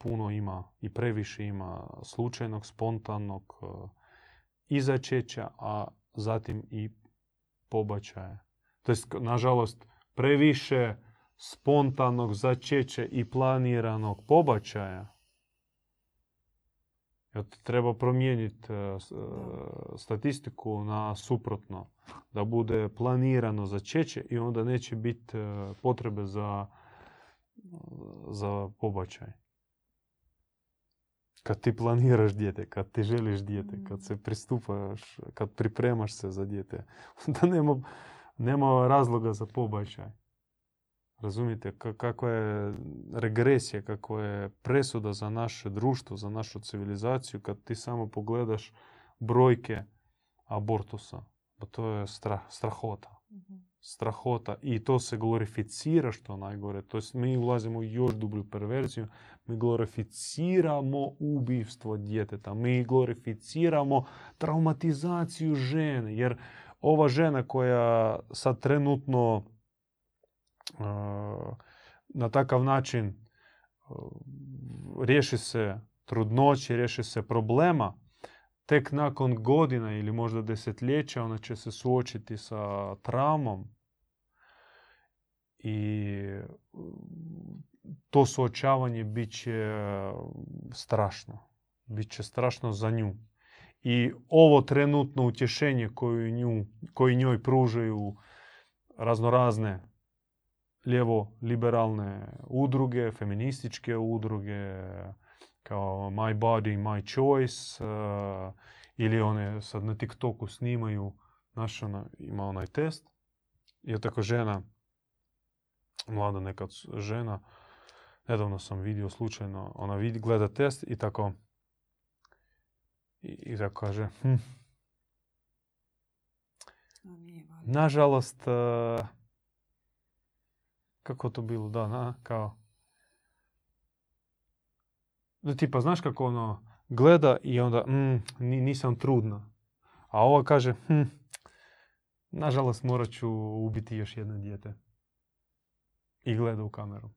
Puno ima i previše ima slučajnog, spontanog i začeća, a zatim i pobačaja. To jest, nažalost, previše spontanog začeća i planiranog pobačaja, treba promijeniti e, statistiku na suprotno. Da bude planirano začeće i onda neće biti e, potrebe za, za pobačaj. Kad ti planiraš dijete, kad ti želiš dijete, kad se pristupaš, kad pripremaš se za dijete, onda nema, nema razloga za pobačaj. Razumijete kakva je regresija, kakva je presuda za naše društvo, za našu civilizaciju kad ti samo pogledaš brojke abortusa. Pa to je strah, strahota. Strahota. I to se glorificira što najgore. To jest mi ulazimo u još dublju perverziju. Mi glorificiramo ubivstvo djeteta. Mi glorificiramo traumatizaciju žene. Jer ova žena koja sad trenutno na takav način riješi se trudnoće, riješi se problema, tek nakon godina ili možda desetljeća ona će se suočiti sa traumom i to suočavanje bit će strašno. Bit će strašno za nju. I ovo trenutno utješenje koje, nju, koje njoj pružaju raznorazne lijevo-liberalne udruge, feminističke udruge, kao My Body, My Choice, uh, ili one sad na TikToku snimaju, znaš, ona, ima onaj test, je tako žena, mlada nekad žena, nedavno sam vidio slučajno, ona vidi, gleda test i tako, i, i tako kaže, hm, nažalost, uh, kako to bilo, da, na, kao... Da, tipa, znaš kako ono, gleda i onda, mm, nisam trudna. A ova kaže, hm, nažalost morat ću ubiti još jedno dijete. I gleda u kameru.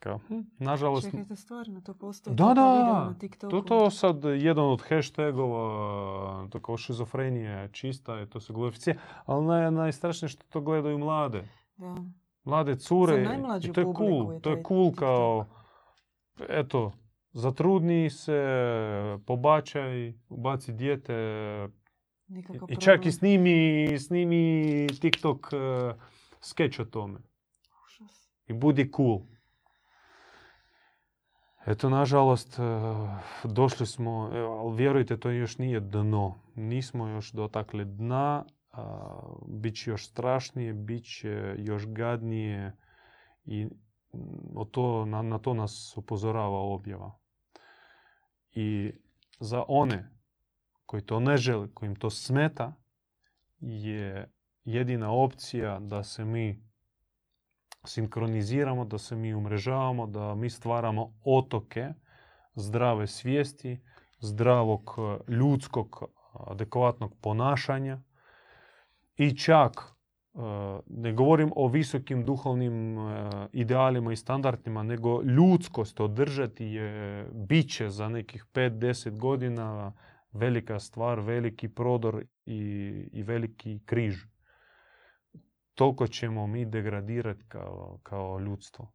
Kao, hm, nažalost, Čekajte, stvarno, to postoji Da, da, na TikToku. to to sad jedan od hashtagova, to kao šizofrenija je čista, je, to se glorificira, ali naj, najstrašnije što to gledaju mlade. Da. Mlade cure. Za i to je cool, je to je cool TikTok. kao, eto, zatrudni se, pobačaj, ubaci dijete, Nikakav i čak i snimi, snimi TikTok uh, skeč o tome. Užas. I budi cool. Eto, nažalost, eh, došli smo, ali vjerujte, to još nije dno. Nismo još dotakli dna, bit će još strašnije, bit će još gadnije i to, na, na to nas upozorava objava. I za one koji to ne žele, kojim to smeta, je jedina opcija da se mi sinkroniziramo, da se mi umrežavamo, da mi stvaramo otoke zdrave svijesti, zdravog ljudskog adekvatnog ponašanja i čak e, ne govorim o visokim duhovnim e, idealima i standardima, nego ljudskost održati je biće za nekih 5-10 godina velika stvar, veliki prodor i, i veliki križ toliko ćemo mi degradirati kao, kao ljudstvo,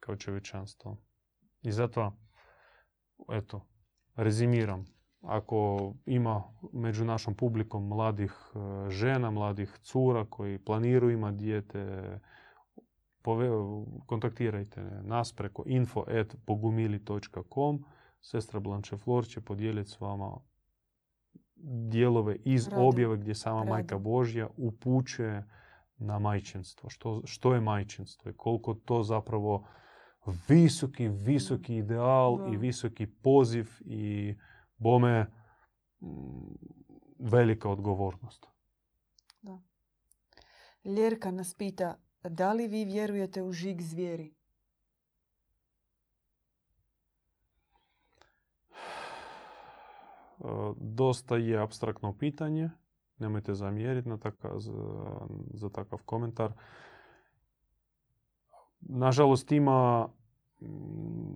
kao čovječanstvo. I zato, eto, rezimiram. Ako ima među našom publikom mladih e, žena, mladih cura koji planiraju imati dijete, pove- kontaktirajte nas preko info.bogumili.com. Sestra Blanche Flor će podijeliti s vama dijelove iz Rado. objave gdje sama Rado. Majka Božja upućuje na majčinstvo. Što, što je majčinstvo i koliko to zapravo visoki, visoki ideal Da. i visoki poziv i bome mm, velika odgovornost. Ljerka nas pita, da li vi vjerujete u žig zvijeri? E, Dosta je abstraktno pitanje. Nemojte zamjeriti na takav, za, za takav komentar. Nažalost ima mm,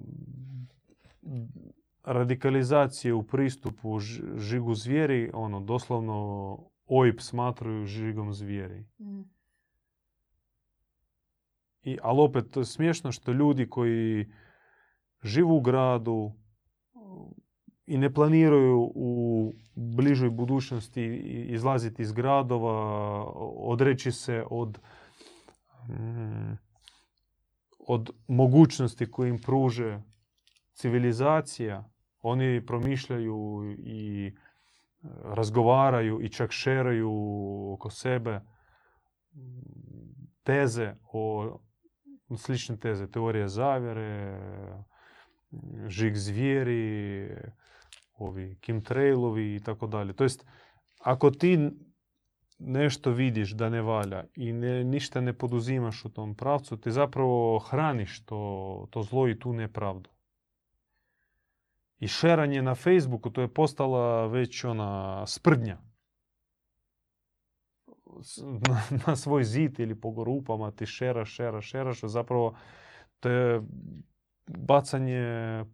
radikalizacije u pristupu žigu zvijeri. Ono, doslovno OIP smatruju žigom zvijeri. Mm. I, ali opet, to je smiješno što ljudi koji živu u gradu i ne planiraju u bližoj budućnosti izlaziti iz gradova, odreći se od, mm, od mogućnosti koje im pruže civilizacija, oni promišljaju i e, razgovaraju i čak šeraju oko sebe mm, teze o slične teze, teorije zavjere, žig zvijeri, ovi chemtrailovi i tako dalje. To jest, ako ti nešto vidiš da ne valja i ne, ništa ne poduzimaš u tom pravcu, ti zapravo hraniš to, to zlo i tu nepravdu. I šeranje na Facebooku, to je postala već ona sprdnja. Na, na svoj zid ili po grupama ti šeraš, šeraš, šeraš, zapravo to je bacanje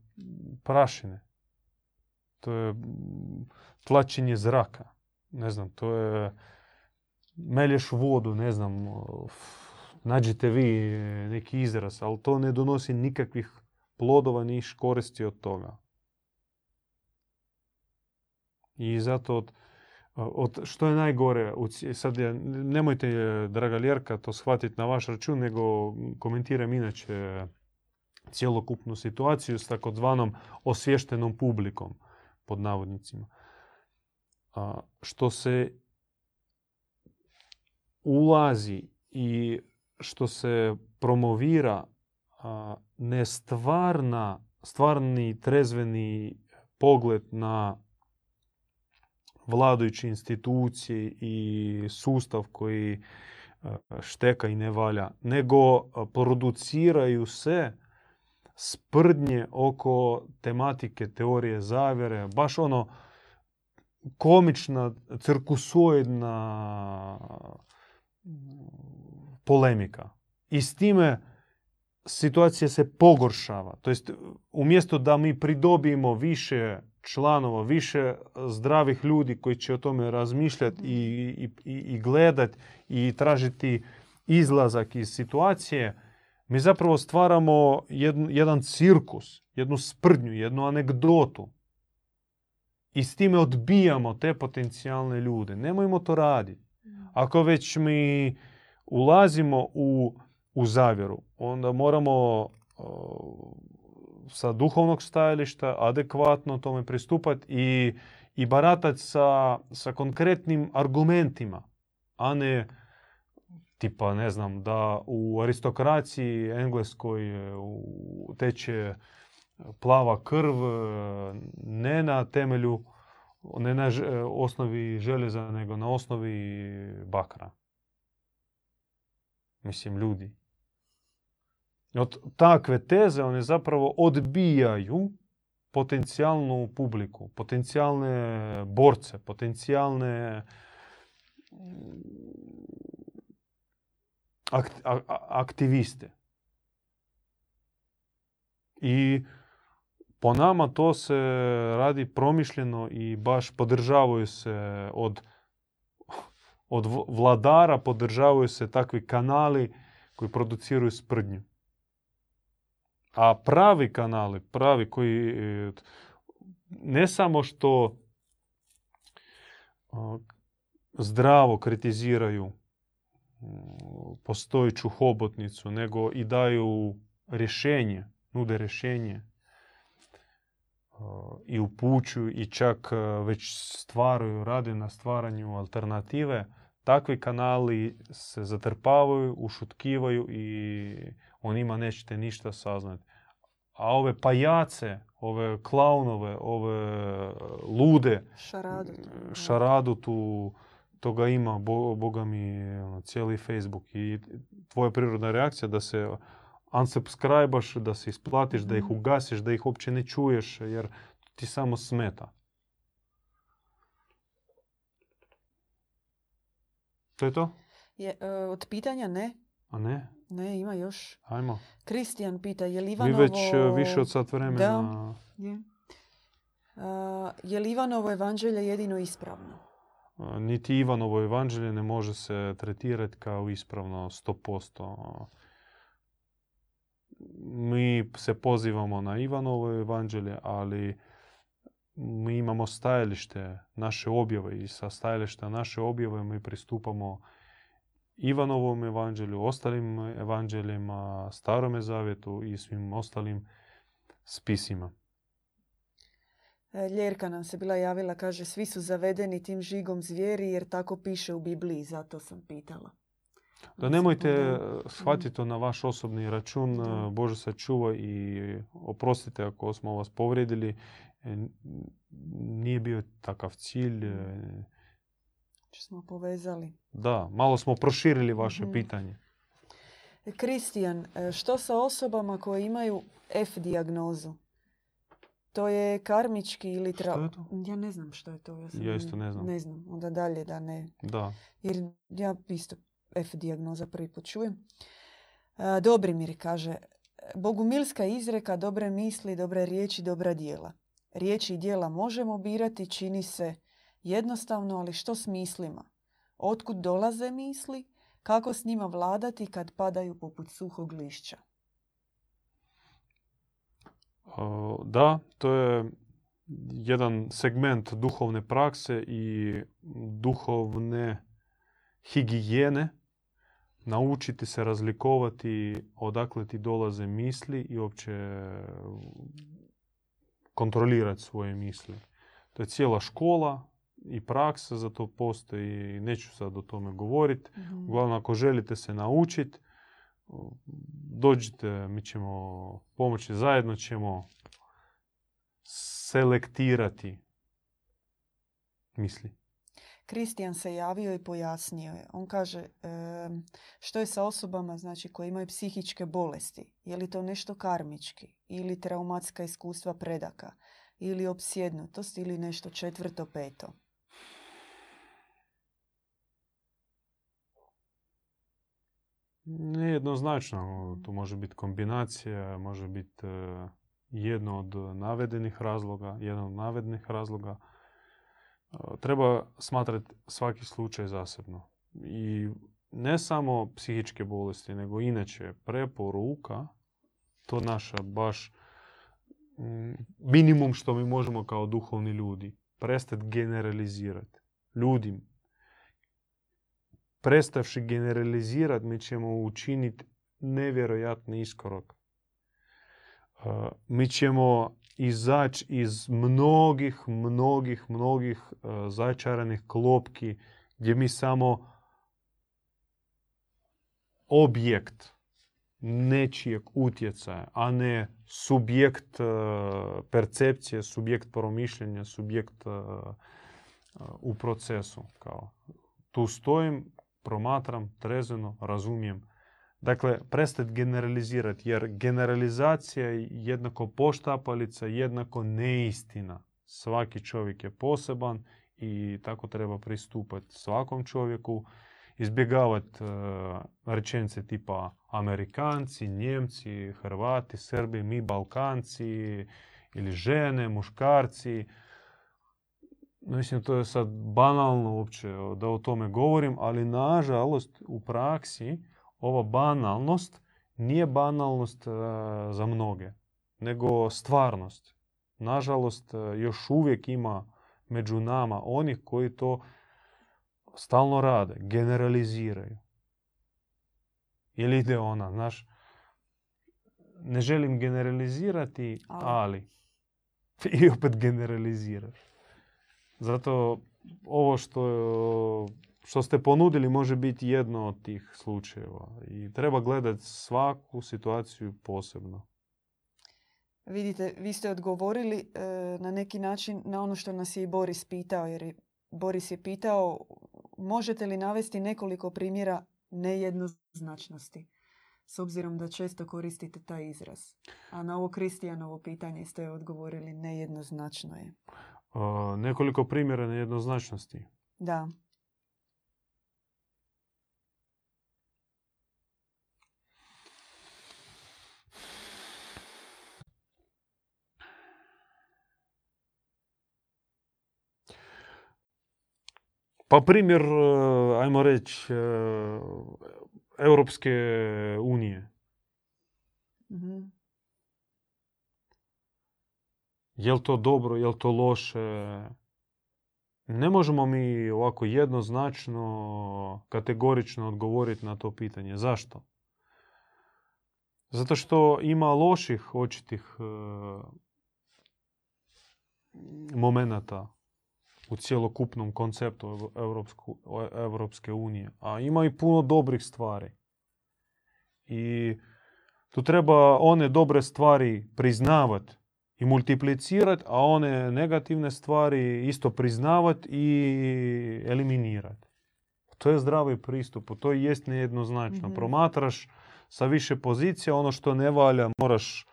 prašine. To je tlačenje zraka. Ne znam, to je melješ vodu, ne znam, nađite vi neki izraz, ali to ne donosi nikakvih plodova ni koristi od toga. I zato od, od što je najgore, sad ja, nemojte, draga Ljerka, to shvatiti na vaš račun, nego komentiram inače cjelokupnu situaciju s takozvanom osvještenom publikom, pod navodnicima. A, što se ulazi i što se promovira a, nestvarna, stvarni trezveni pogled na vladajuće institucije i sustav koji a, šteka i ne valja, nego a, produciraju se sprdnje oko tematike teorije zavjere, baš ono komična, cirkusoidna mm, polemika. I s time situacija se pogoršava. To jest, umjesto da mi pridobijemo više članova, više zdravih ljudi koji će o tome razmišljati i, i, i gledati i tražiti izlazak iz situacije, mi zapravo stvaramo jedan cirkus, jednu sprdnju, jednu anegdotu. I s time odbijamo te potencijalne ljude. Nemojmo to raditi. Ako već mi ulazimo u, u zavjeru, onda moramo sa duhovnog stajališta adekvatno tome pristupati i, i baratati sa, sa konkretnim argumentima, a ne tipa, ne znam, da u aristokraciji engleskoj teče plava krv ne na temelju, ne na osnovi željeza, nego na osnovi bakra. Mislim, ljudi. Borce, potencijalne aktiviste. I po nama to se radi promišljeno i baš podržavaju se od, od vladara, podržavaju se takvi kanali koji produciraju sprdnju. A pravi kanali, pravi koji e, ne samo što zdravo kritiziraju postojeću hobotnicu, nego i daju rješenje, nude rješenje i upućuju i čak već stvaraju, rade na stvaranju alternative. Takvi kanali se zatrpavaju, ušutkivaju i o njima nećete ništa saznati. A ove pajace, ove klaunove, ove lude, šaradu, šaradu tu toga ima, boga mi, ono, cijeli Facebook i tvoja prirodna reakcija da se unsubscribaš, da se isplatiš, da ih mhm. ugasiš, da ih uopće ne čuješ, jer ti samo smeta. To je to? Je, e, od pitanja ne. A ne? Ne, ima još. Ajmo. Kristijan pita, je li Ivanovo... Mi već e, više od sat vremena... Da. Je. Uh, je li Ivanovo evanđelje jedino ispravno? niti Ivanovo evanđelje ne može se tretirati kao ispravno 100%. Mi se pozivamo na Ivanovo evanđelje, ali mi imamo stajalište naše objave i sa stajališta naše objave mi pristupamo Ivanovom evanđelju, ostalim evanđeljima, starome zavjetu i svim ostalim spisima. E, Ljerka nam se bila javila, kaže, svi su zavedeni tim žigom zvijeri jer tako piše u Bibliji, zato sam pitala. Da nemojte e, shvatiti to na vaš osobni račun, e, Bože sačuva i oprostite ako smo vas povrijedili. Nije bio takav cilj. Što smo povezali. Da, malo smo proširili vaše mhm. pitanje. Kristijan, što sa osobama koje imaju F dijagnozu? To je karmički ili... Tra... Što je to? Ja ne znam što je to. Ja, sam... ja isto ne znam. Ne znam. Onda dalje da ne... Da. Jer ja isto F dijagnoza prvi put čujem. E, Dobrimir kaže, Bogumilska izreka dobre misli, dobre riječi, dobra dijela. Riječi i dijela možemo birati, čini se jednostavno, ali što s mislima? Otkud dolaze misli? Kako s njima vladati kad padaju poput suhog lišća? Da, to je jedan segment duhovne prakse i duhovne higijene. Naučiti se razlikovati odakle ti dolaze misli i uopće kontrolirati svoje misli. To je cijela škola i praksa za to postoji. Neću sad o tome govoriti. mm Uglavnom, ako želite se naučiti, dođite, mi ćemo pomoći, zajedno ćemo selektirati misli. Kristijan se javio i pojasnio je. On kaže što je sa osobama znači, koje imaju psihičke bolesti. Je li to nešto karmički ili traumatska iskustva predaka ili opsjednutost ili nešto četvrto, peto. Nejednoznačno. Tu može biti kombinacija, može biti e, jedno od navedenih razloga, jedan od navedenih razloga. E, treba smatrati svaki slučaj zasebno. I ne samo psihičke bolesti, nego inače preporuka, to naša baš minimum što mi možemo kao duhovni ljudi, prestati generalizirati. Ljudi, prestavši generalizirati, mi ćemo učiniti nevjerojatni iskorak. Uh, mi ćemo izaći iz mnogih, mnogih, mnogih uh, začaranih klopki gdje mi samo objekt nečijeg utjecaja, a ne subjekt uh, percepcije, subjekt promišljenja, subjekt u procesu. Kao, tu stojim, promatram, trezveno, razumijem. Dakle, prestati generalizirati, jer generalizacija je jednako poštapalica, jednako neistina. Svaki čovjek je poseban i tako treba pristupati svakom čovjeku. Izbjegavati uh, rečenice tipa Amerikanci, Njemci, Hrvati, Srbi, mi Balkanci ili žene, muškarci. Mislim, to je sad banalno uopće da o tome govorim, ali nažalost u praksi ova banalnost nije banalnost e, za mnoge, nego stvarnost. Nažalost, e, još uvijek ima među nama onih koji to stalno rade, generaliziraju. Ili ide ona, znaš, ne želim generalizirati, ali i opet generaliziraš. Zato ovo što, što ste ponudili može biti jedno od tih slučajeva. I treba gledati svaku situaciju posebno. Vidite, vi ste odgovorili e, na neki način na ono što nas je i Boris pitao. Jer Boris je pitao možete li navesti nekoliko primjera nejednoznačnosti? S obzirom da često koristite taj izraz. A na ovo Kristijanovo pitanje ste odgovorili nejednoznačno je nekoliko primjera nejednoznačnosti. Da. Pa primjer, e, ajmo reći, e, Europske unije. mm Je li to dobro, je li to loše? Ne možemo mi ovako jednoznačno, kategorično odgovoriti na to pitanje. Zašto? Zato što ima loših očitih e, u cjelokupnom konceptu Europske unije. A ima i puno dobrih stvari. I tu treba one dobre stvari priznavati i multiplicirati, a one negativne stvari isto priznavati i eliminirati. To je zdravi pristup, to i jest nejednoznačno. mm Promatraš sa više pozicija, ono što ne valja moraš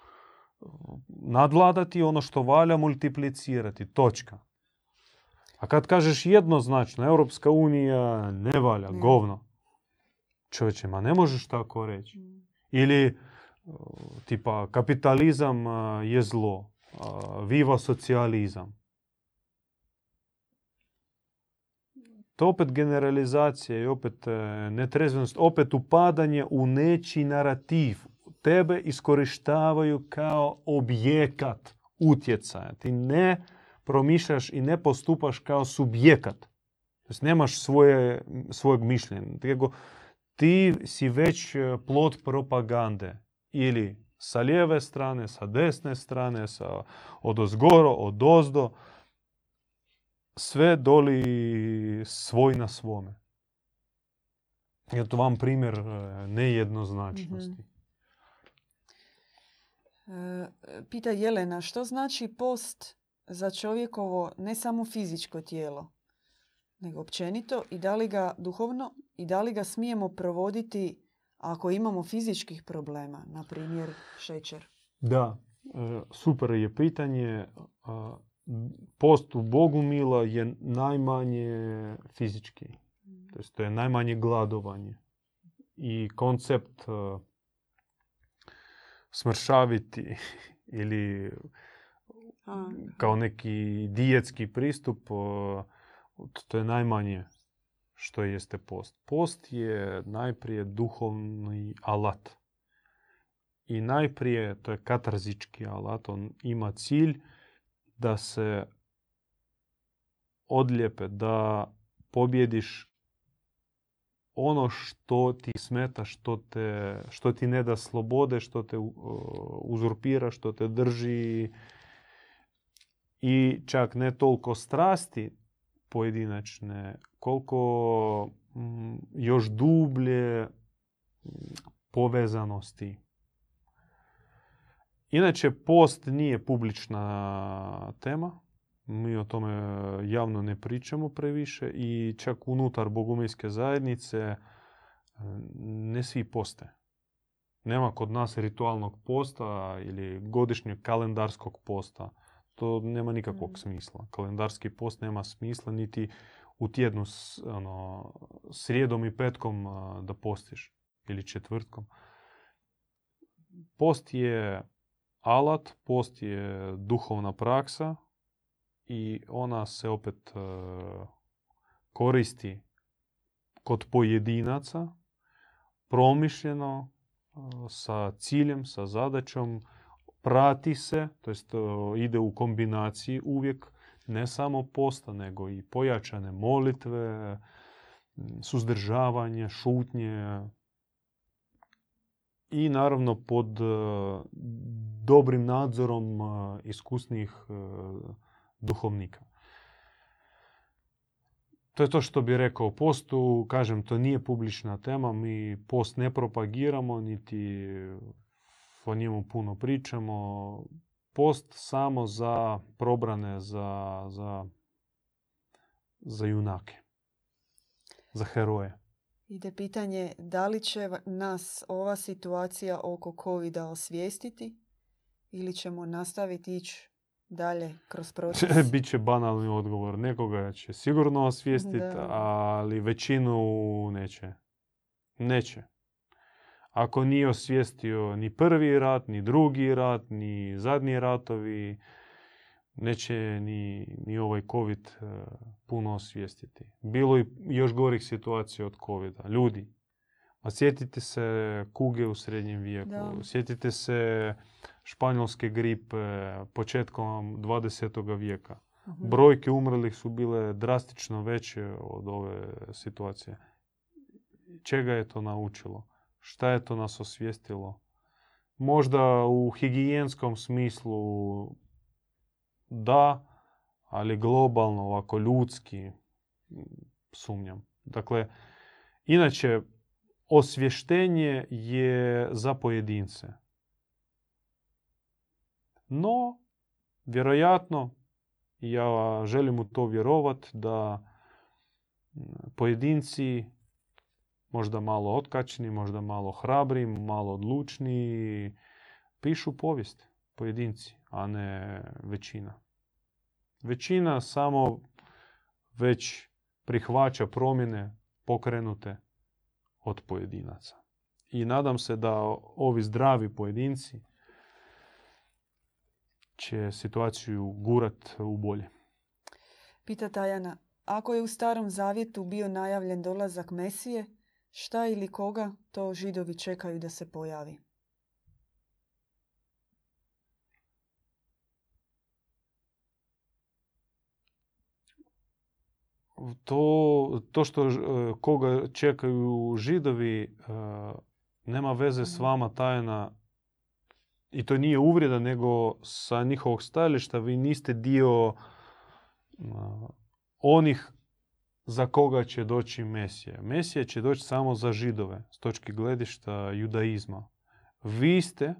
nadvladati, ono što valja multiplicirati. Točka. A kad kažeš jednoznačno, Europska unija ne valja, govno. Čovječe, ma ne možeš tako reći. Mm. Ili tipa kapitalizam je zlo viva socijalizam. To opet generalizacija i opet e, netrezvenost, opet upadanje u neći narativ. Tebe iskorištavaju kao objekat utjecaja. Ti ne promišljaš i ne postupaš kao subjekat. Znači, nemaš svoje, svojeg mišljenja. Ti si već e, plot propagande ili sa lijeve strane, sa desne strane, sa od ozgoro, od ozdo, sve doli svoj na svome. Je to vam primjer e, nejednoznačnosti. mm Pita Jelena, što znači post za čovjekovo ne samo fizičko tijelo, nego općenito i da li ga duhovno i da li ga smijemo provoditi ako imamo fizičkih problema, na primjer šećer? Da, e, super je pitanje. Post u Bogu mila je najmanje fizički. Mm. To je najmanje gladovanje. i koncept e, smršaviti ili kao neki dijetski pristup, e, to je najmanje što jeste post. Post je najprije duhovni alat. I najprije to je katarzički alat. On ima cilj da se odlijepe, da pobjediš ono što ti smeta, što, te, što ti ne da slobode, što te uh, uzurpira, što te drži i čak ne toliko strasti pojedinačne, koliko mm, još dublje mm, povezanosti. Inače, post nije publična tema. Mi o tome javno ne pričamo previše i čak unutar bogumilske zajednice e, ne svi poste. Nema kod nas ritualnog posta ili godišnjeg kalendarskog posta. To nema nikakvog Mm. smisla. Kalendarski post nema smisla niti u tjednu s, ono, srijedom i petkom da postiš ili četvrtkom. Post je alat, post je duhovna praksa i ona se opet e, koristi kod pojedinaca promišljeno e, sa ciljem, sa zadaćom, prati se, to jest ide u kombinaciji uvijek ne samo posta, nego i pojačane molitve, suzdržavanje, šutnje i naravno pod e, dobrim nadzorom e, iskusnih e, duhovnika. To je to što bi rekao o postu. Kažem, to nije publična tema. Mi post ne propagiramo, niti o njemu puno pričamo. Post samo za probrane, za, za, za junake, za heroje. Ide pitanje da li će nas ova situacija oko covid osvijestiti ili ćemo nastaviti ići dalje kroz proces. Biće banalni odgovor. Nekoga će sigurno osvijestiti, ali većinu neće. Neće. Ako nije osvijestio ni prvi rat, ni drugi rat, ni zadnji ratovi, neće ni, ni ovaj COVID e, puno osvijestiti. Bilo je još gorih situacija od COVID-a. Ljudi, a sjetite se kuge u srednjem vijeku, Da. sjetite se španjolske gripe početkom 20. vijeka. Mhm. Brojke umrlih su bile drastično veće od ove situacije. Čega je to naučilo? Šta je to nas osvijestilo? Možda u higijenskom smislu da, ali globalno, ovako ljudski, sumnjam. Dakle, inače, osvještenje je za pojedince. No, vjerojatno, ja želim u to vjerovat da pojedinci možda malo otkačni, možda malo hrabri, malo odlučni, pišu povijest pojedinci, a ne većina. Većina samo već prihvaća promjene pokrenute od pojedinaca. I nadam se da ovi zdravi pojedinci će situaciju gurat u bolje. Pita Tajana, ako je u starom zavjetu bio najavljen dolazak Mesije, šta ili koga to židovi čekaju da se pojavi? To, to što ž- e, koga čekaju židovi e, nema veze s Mhm. vama tajna i to nije uvreda, nego sa njihovog stajališta vi niste dio e, onih za koga će doći Mesija. Mesija će doći samo za židove s točki gledišta judaizma. Vi ste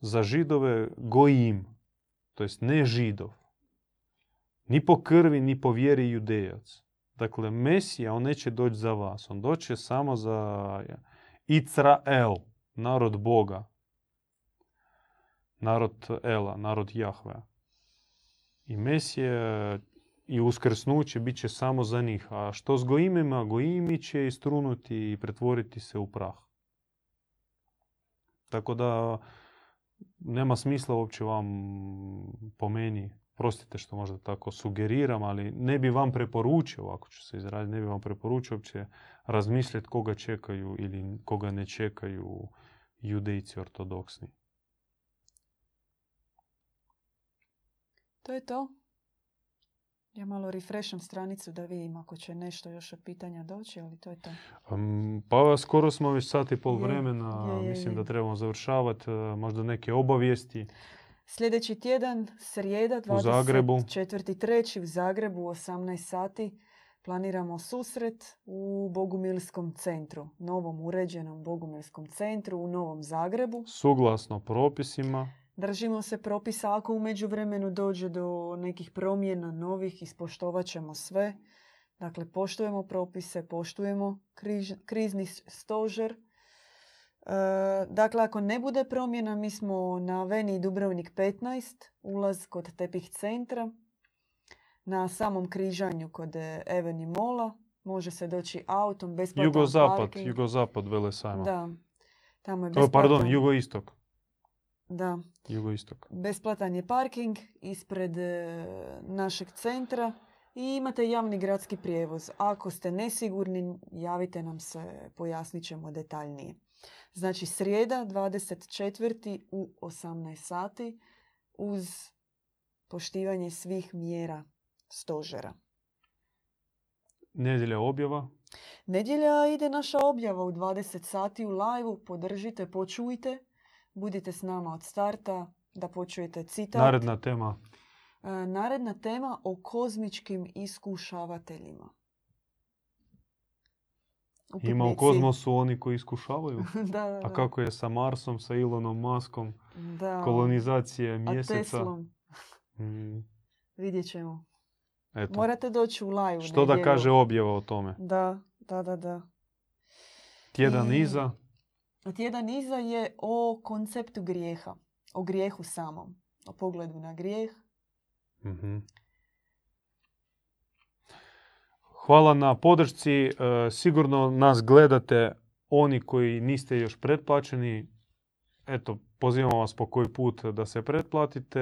za židove gojim, to jest ne židov. Ni po krvi, ni po vjeri judejac. Dakle, Mesija, on neće doći za vas. On doće samo za Izrael, narod Boga. Narod Ela, narod Jahvea. I Mesija i uskrsnuće bit će samo za njih. A što s gojimima? Gojimi će istrunuti i pretvoriti se u prah. Tako da nema smisla uopće vam po meni, prostite što možda tako sugeriram, ali ne bi vam preporučio, ako ću se izraziti, ne bi vam preporučio uopće razmisliti koga čekaju ili koga ne čekaju judejci ortodoksni. To je to. Ja malo refresham stranicu da vidim ako će nešto još od pitanja doći, ali to je to. pa skoro smo već sat i pol vremena. Mislim da trebamo završavati. E, možda neke obavijesti. Sljedeći tjedan, srijeda, 24.3. u Zagrebu u 18 sati planiramo susret u Bogumilskom centru, novom uređenom Bogumilskom centru u Novom Zagrebu. Suglasno propisima. Držimo se propisa. Ako u međuvremenu dođe do nekih promjena novih, ispoštovat ćemo sve. Dakle, poštujemo propise, poštujemo krizni stožer. E, dakle, ako ne bude promjena, mi smo na Veni Dubrovnik 15, ulaz kod Tepih centra. Na samom križanju kod Eveni Mola može se doći autom, besplatan Jugozapad, parking. jugozapad Velesajma. Da, tamo je besplatan. pardon, jugoistok. Da. Jugoistok. Besplatan je parking ispred e, našeg centra i imate javni gradski prijevoz. Ako ste nesigurni, javite nam se, pojasnit ćemo detaljnije. Znači, srijeda 24. u 18 sati uz poštivanje svih mjera stožera. Nedjelja objava? Nedjelja ide naša objava u 20 sati u live Podržite, počujte. Budite s nama od starta da počujete citat. Naredna tema. E, naredna tema o kozmičkim iskušavateljima. Ima u kozmosu oni koji iskušavaju. da, da, A kako je sa Marsom, sa Elonom Maskom, da. kolonizacije mjeseca. A Teslom. Mm. Vidjet ćemo. Eto. Morate doći u live. Što da kaže objava o tome? Da, da, da. da. Tjedan I... iza. Tjedan iza je o konceptu grijeha. O grijehu samom. O pogledu na grijeh. mm Hvala na podršci. E, sigurno nas gledate oni koji niste još pretplaćeni. Eto, pozivamo vas po koji put da se pretplatite.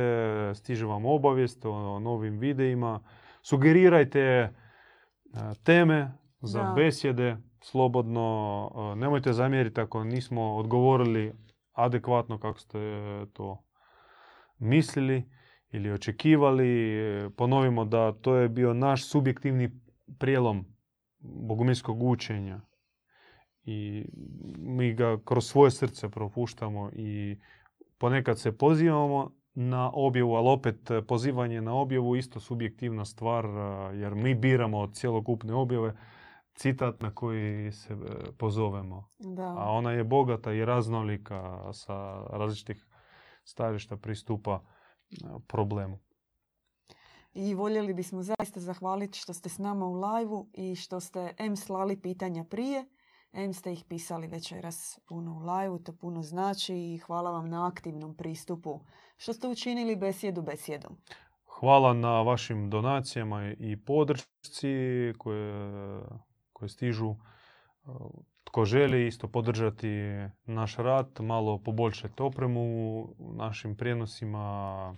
Stiže vam obavijest o novim videima. Sugerirajte e, teme za da. besjede slobodno. E, nemojte zamjeriti ako nismo odgovorili adekvatno kako ste to mislili ili očekivali. Ponovimo da to je bio naš subjektivni prijelom bogumilskog učenja. I mi ga kroz svoje srce propuštamo i ponekad se pozivamo na objavu, ali opet pozivanje na objavu isto subjektivna stvar, jer mi biramo cjelokupne objave citat na koji se e, pozovemo. Da. A ona je bogata i raznolika sa različitih stajališta pristupa e, problemu. I voljeli bismo zaista zahvaliti što ste s nama u live i što ste M slali pitanja prije, M ste ih pisali večeras puno u live to puno znači i hvala vam na aktivnom pristupu što ste učinili besjedu besjedom. Hvala na vašim donacijama i podršci koje koje stižu. Tko želi isto podržati naš rad, malo poboljšati opremu našim prijenosima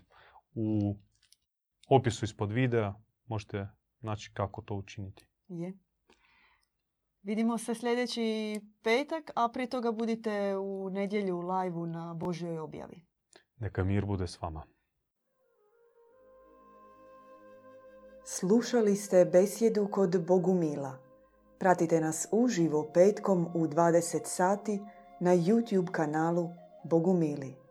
u opisu ispod videa možete naći kako to učiniti. Je. Vidimo se sljedeći petak, a prije toga budite u nedjelju u live na Božjoj objavi. Neka mir bude s vama. Slušali ste besjedu kod Bogumila. Pratite nas uživo petkom u 20 sati na YouTube kanalu Bogumili.